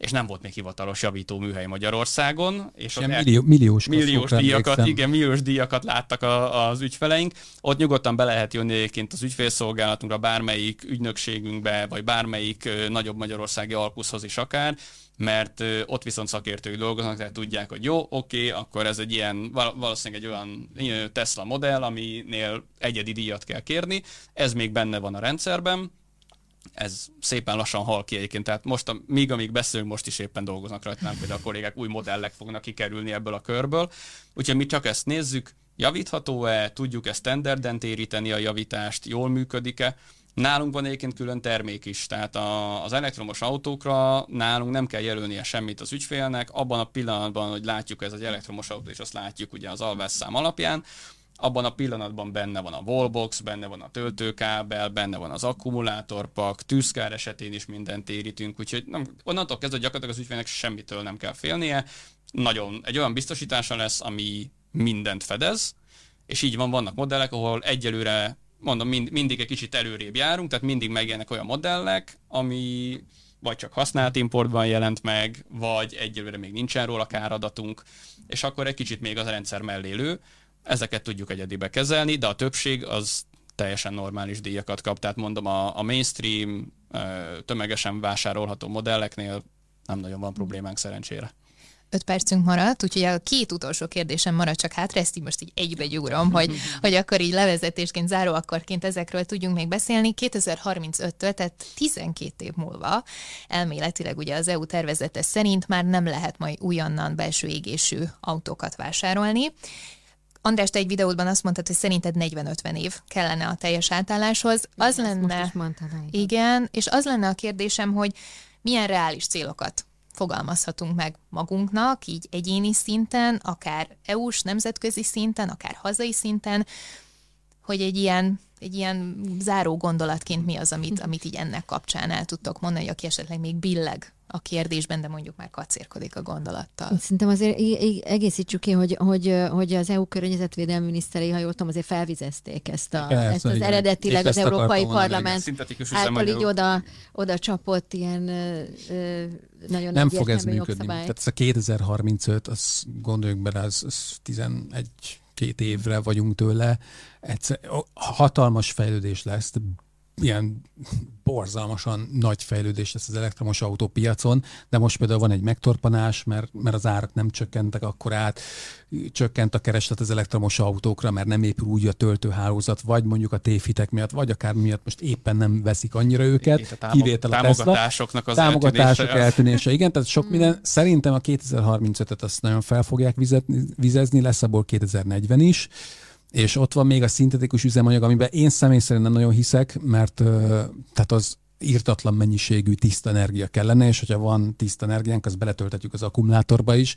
és nem volt még hivatalos javító műhely Magyarországon. És ott millió, milliós, milliós díjakat, igen, milliós díjakat láttak a, az ügyfeleink. Ott nyugodtan be lehet jönni egyébként az ügyfélszolgálatunkra, bármelyik ügynökségünkbe, vagy bármelyik nagyobb magyarországi alkuszhoz is akár, mert ott viszont szakértők dolgoznak, tehát tudják, hogy jó, oké, akkor ez egy ilyen, valószínűleg egy olyan Tesla modell, aminél egyedi díjat kell kérni, ez még benne van a rendszerben, ez szépen lassan hal ki egyébként, tehát most, a, míg amíg beszélünk, most is éppen dolgoznak rajta, nem például a kollégák új modellek fognak kikerülni ebből a körből, úgyhogy mi csak ezt nézzük, javítható-e, tudjuk ezt standarden téríteni a javítást, jól működik-e, Nálunk van egyébként külön termék is, tehát a, az elektromos autókra nálunk nem kell jelölnie semmit az ügyfélnek, abban a pillanatban, hogy látjuk ez egy elektromos autó, és azt látjuk ugye az alvásszám alapján, abban a pillanatban benne van a wallbox, benne van a töltőkábel, benne van az akkumulátorpak, tűzkár esetén is mindent érítünk, úgyhogy nem, onnantól kezdve gyakorlatilag az ügyfélnek semmitől nem kell félnie. Nagyon egy olyan biztosítása lesz, ami mindent fedez, és így van, vannak modellek, ahol egyelőre mondom, mind, mindig egy kicsit előrébb járunk, tehát mindig megjelennek olyan modellek, ami vagy csak használt importban jelent meg, vagy egyelőre még nincsen róla káradatunk, és akkor egy kicsit még az a mellé lő. Ezeket tudjuk egyedibe kezelni, de a többség az teljesen normális díjakat kap. Tehát mondom, a, a mainstream, tömegesen vásárolható modelleknél nem nagyon van problémánk szerencsére. 5 percünk maradt, úgyhogy a két utolsó kérdésem maradt csak hátra, ezt így most így egybe gyúrom, hogy, hogy akkor így levezetésként, záró akkorként ezekről tudjunk még beszélni. 2035-től, tehát 12 év múlva elméletileg ugye az EU tervezete szerint már nem lehet majd újonnan belső égésű autókat vásárolni. András, te egy videódban azt mondtad, hogy szerinted 40-50 év kellene a teljes átálláshoz. Az Igen, lenne... igen, és az lenne a kérdésem, hogy milyen reális célokat fogalmazhatunk meg magunknak, így egyéni szinten, akár EU-s, nemzetközi szinten, akár hazai szinten, hogy egy ilyen, egy ilyen záró gondolatként mi az, amit, amit így ennek kapcsán el tudtok mondani, hogy aki esetleg még billeg a kérdésben, de mondjuk már kacérkodik a gondolattal. Szerintem azért egészítsük ki, hogy, hogy, hogy az EU környezetvédelmi miniszterei, ha jól tudom, azért felvizezték ezt, a, Persze, ezt az igen. eredetileg az Európai Parlament által így oda, oda csapott ilyen ö, nagyon Nem fog ez működni. Jogszabály. Tehát ez a 2035, az gondoljuk bele, az, az 11 két évre vagyunk tőle. Egyszer, hatalmas fejlődés lesz, ilyen borzalmasan nagy fejlődés lesz az elektromos autópiacon, de most például van egy megtorpanás, mert, mert az árak nem csökkentek akkor át, csökkent a kereslet az elektromos autókra, mert nem épül úgy a töltőhálózat, vagy mondjuk a tévhitek miatt, vagy akár miatt most éppen nem veszik annyira őket, a kivétel a támogatásoknak az támogatások eltűnése. eltűnése. Igen, tehát sok minden. Szerintem a 2035-et azt nagyon fel fogják vizezni, lesz abból 2040 is és ott van még a szintetikus üzemanyag, amiben én személy szerint nem nagyon hiszek, mert tehát az írtatlan mennyiségű tiszta energia kellene, és hogyha van tiszta energiánk, azt beletöltetjük az akkumulátorba is,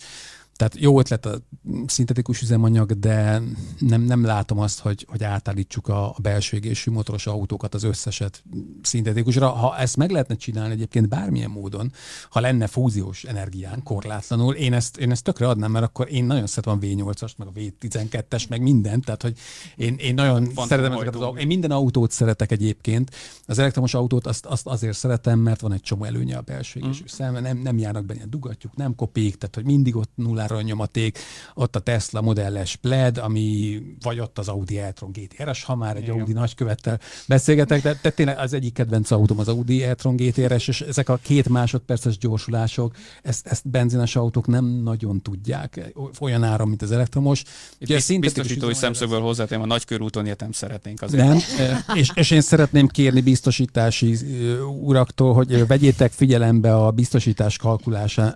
tehát jó ötlet a szintetikus üzemanyag, de nem, nem látom azt, hogy, hogy átállítsuk a, a belső égésű motoros autókat az összeset szintetikusra. Ha ezt meg lehetne csinálni egyébként bármilyen módon, ha lenne fúziós energián korlátlanul, én ezt, én ezt tökre adnám, mert akkor én nagyon szeretem a V8-ast, meg a V12-es, meg mindent, tehát hogy én, én nagyon Font szeretem ezeket az. Én minden autót szeretek egyébként. Az elektromos autót azt, azt azért szeretem, mert van egy csomó előnye a belső égésű mm. szem, nem, nem járnak benne dugatjuk, nem kopik, tehát hogy mindig ott nulla nyomaték, ott a Tesla modelles Plaid, ami vagy ott az Audi e-tron GTRS, ha már egy Igen. Audi nagykövettel beszélgetek, de, de tényleg az egyik kedvenc autóm az Audi e-tron GTRS, és ezek a két másodperces gyorsulások, ezt, ezt benzines autók nem nagyon tudják olyan áron, mint az elektromos. Ugye Biz, biztosítói szemszögből hozzátém, a nagykörúton ilyet nem szeretnénk azért. Nem, és, és én szeretném kérni biztosítási uraktól, hogy vegyétek figyelembe a biztosítás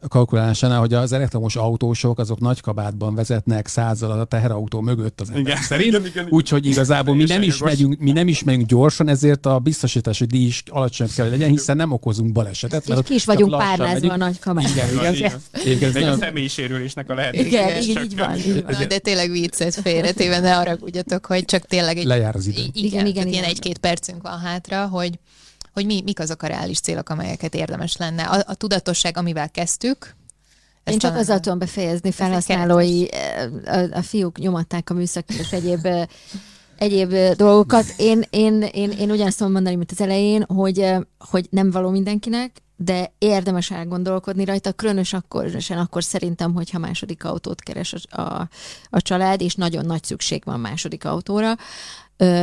kalkulásánál, hogy az elektromos autós elektromosok azok nagy kabátban vezetnek százzal a teherautó mögött az ember Igen. szerint, Igen, igen, igen. úgyhogy igazából mi nem, is megyünk, mi nem is megyünk gyorsan, ezért a biztosítási díj is alacsonyabb kell, legyen, hiszen nem okozunk balesetet. És mert ki is vagyunk párnázva a nagy kabátban. Igen, igen. Ez Még a nagyon- személyi sérülésnek a lehetőség. Igen, így, van. Így van. De tényleg viccet félretéve, ne haragudjatok, hogy csak tényleg egy... Lejár az idő. Igen, Igen, igen, igen, igen, ilyen igen. egy-két percünk van hátra, hogy, hogy mi, mik azok a reális célok, amelyeket érdemes lenne. A, a tudatosság, amivel kezdtük, Én ezt csak talán- azzal tudom befejezni, felhasználói, a, a fiúk nyomatták a műszaki és egyéb, egyéb dolgokat. Én, én, én, én ugyanazt tudom mondani, mint az elején, hogy, hogy nem való mindenkinek, de érdemes elgondolkodni rajta, különös akkor, különösen akkor szerintem, hogyha második autót keres a, a, a család, és nagyon nagy szükség van második autóra,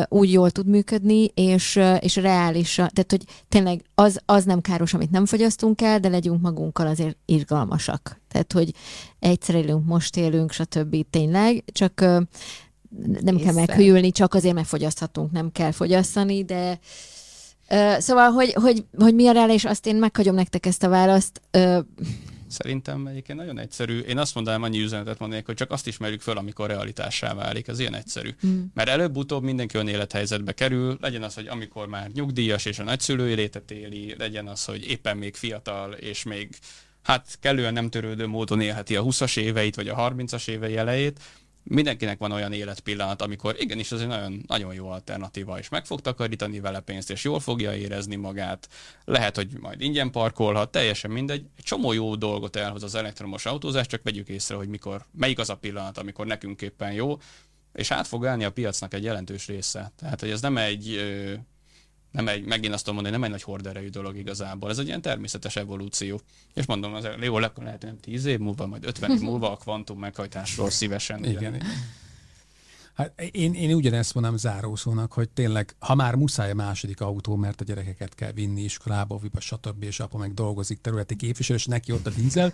úgy jól tud működni, és, és reális, tehát hogy tényleg az, az nem káros, amit nem fogyasztunk el, de legyünk magunkkal azért irgalmasak. Tehát, hogy egyszer élünk, most élünk, stb. tényleg, csak nem kell meghűlni, csak azért, mert fogyaszthatunk, nem kell fogyasztani, de szóval, hogy, hogy, hogy mi a reális, azt én meghagyom nektek ezt a választ. Szerintem egyébként nagyon egyszerű. Én azt mondanám, annyi üzenetet mondanék, hogy csak azt ismerjük föl, amikor realitássá válik. Ez ilyen egyszerű. Mm. Mert előbb-utóbb mindenki olyan élethelyzetbe kerül, legyen az, hogy amikor már nyugdíjas és a nagyszülői létet éli, legyen az, hogy éppen még fiatal és még hát kellően nem törődő módon élheti a 20-as éveit vagy a 30-as évei elejét, mindenkinek van olyan életpillanat, amikor igenis ez egy nagyon, nagyon jó alternatíva, és meg fog takarítani vele pénzt, és jól fogja érezni magát. Lehet, hogy majd ingyen parkolhat, teljesen mindegy. Egy csomó jó dolgot elhoz az elektromos autózás, csak vegyük észre, hogy mikor, melyik az a pillanat, amikor nekünk éppen jó, és át fog állni a piacnak egy jelentős része. Tehát, hogy ez nem egy, nem egy, megint azt tudom mondani, nem egy nagy horderejű dolog igazából. Ez egy ilyen természetes evolúció. És mondom, az jó, lehet, nem 10 év múlva, majd 50 év múlva a kvantum meghajtásról szívesen. Igen. Hát én, én ugyanezt mondom zárószónak, hogy tényleg, ha már muszáj a második autó, mert a gyerekeket kell vinni iskolába, viba, stb. és apa meg dolgozik területi képviselő, és neki ott a dízel,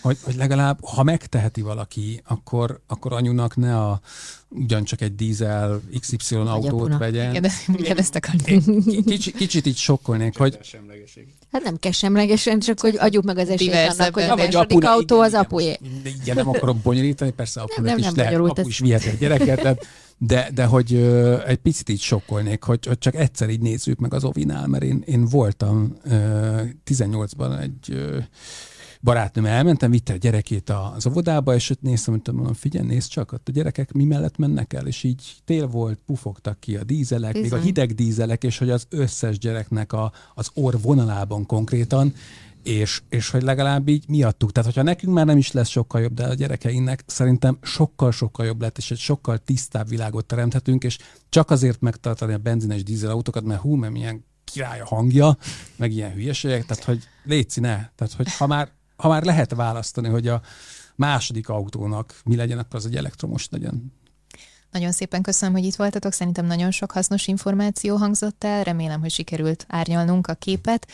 hogy, hogy legalább, ha megteheti valaki, akkor, akkor anyunak ne a ugyancsak egy dízel XY autót apunak. vegyen. Igen, de ugyanezt akartam. Ki- Kicsi, kicsit így sokkolnék, hogy. Hát nem kell semlegesen, csak hogy adjuk meg az esélyt Diversebb annak, hogy a második apuna- autó igen, az igen, apué. most Igen, nem akarok bonyolítani, persze apunak nem, is nem lehet, apu is vihet egy gyereket, tehát, de, de hogy ö, egy picit így sokkolnék, hogy, hogy csak egyszer így nézzük meg az Ovinál, mert én, én voltam ö, 18-ban egy ö, barátnőm elmentem, vitte a gyerekét az óvodába, és ott néztem, hogy mondom, figyelj, nézd csak, ott a gyerekek mi mellett mennek el, és így tél volt, pufogtak ki a dízelek, még a Bizony. hideg dízelek, és hogy az összes gyereknek a, az orr vonalában konkrétan, és, és hogy legalább így miattuk. Tehát, hogyha nekünk már nem is lesz sokkal jobb, de a gyerekeinknek szerintem sokkal-sokkal jobb lett, és egy sokkal tisztább világot teremthetünk, és csak azért megtartani a benzines dízelautókat, mert hú, mert milyen király a hangja, meg ilyen hülyeségek, tehát hogy létszi ne. Tehát, hogy ha már, ha már lehet választani, hogy a második autónak mi legyen, akkor az egy elektromos legyen. Nagyon szépen köszönöm, hogy itt voltatok. Szerintem nagyon sok hasznos információ hangzott el. Remélem, hogy sikerült árnyalnunk a képet.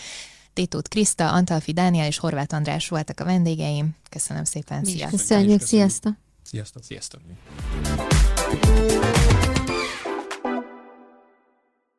Tétót Kriszta, Antalfi Dániel és Horváth András voltak a vendégeim. Köszönöm szépen, sziasztok! Köszönjük, Köszönjük. sziasztok! Sziasztok! Sziasztok!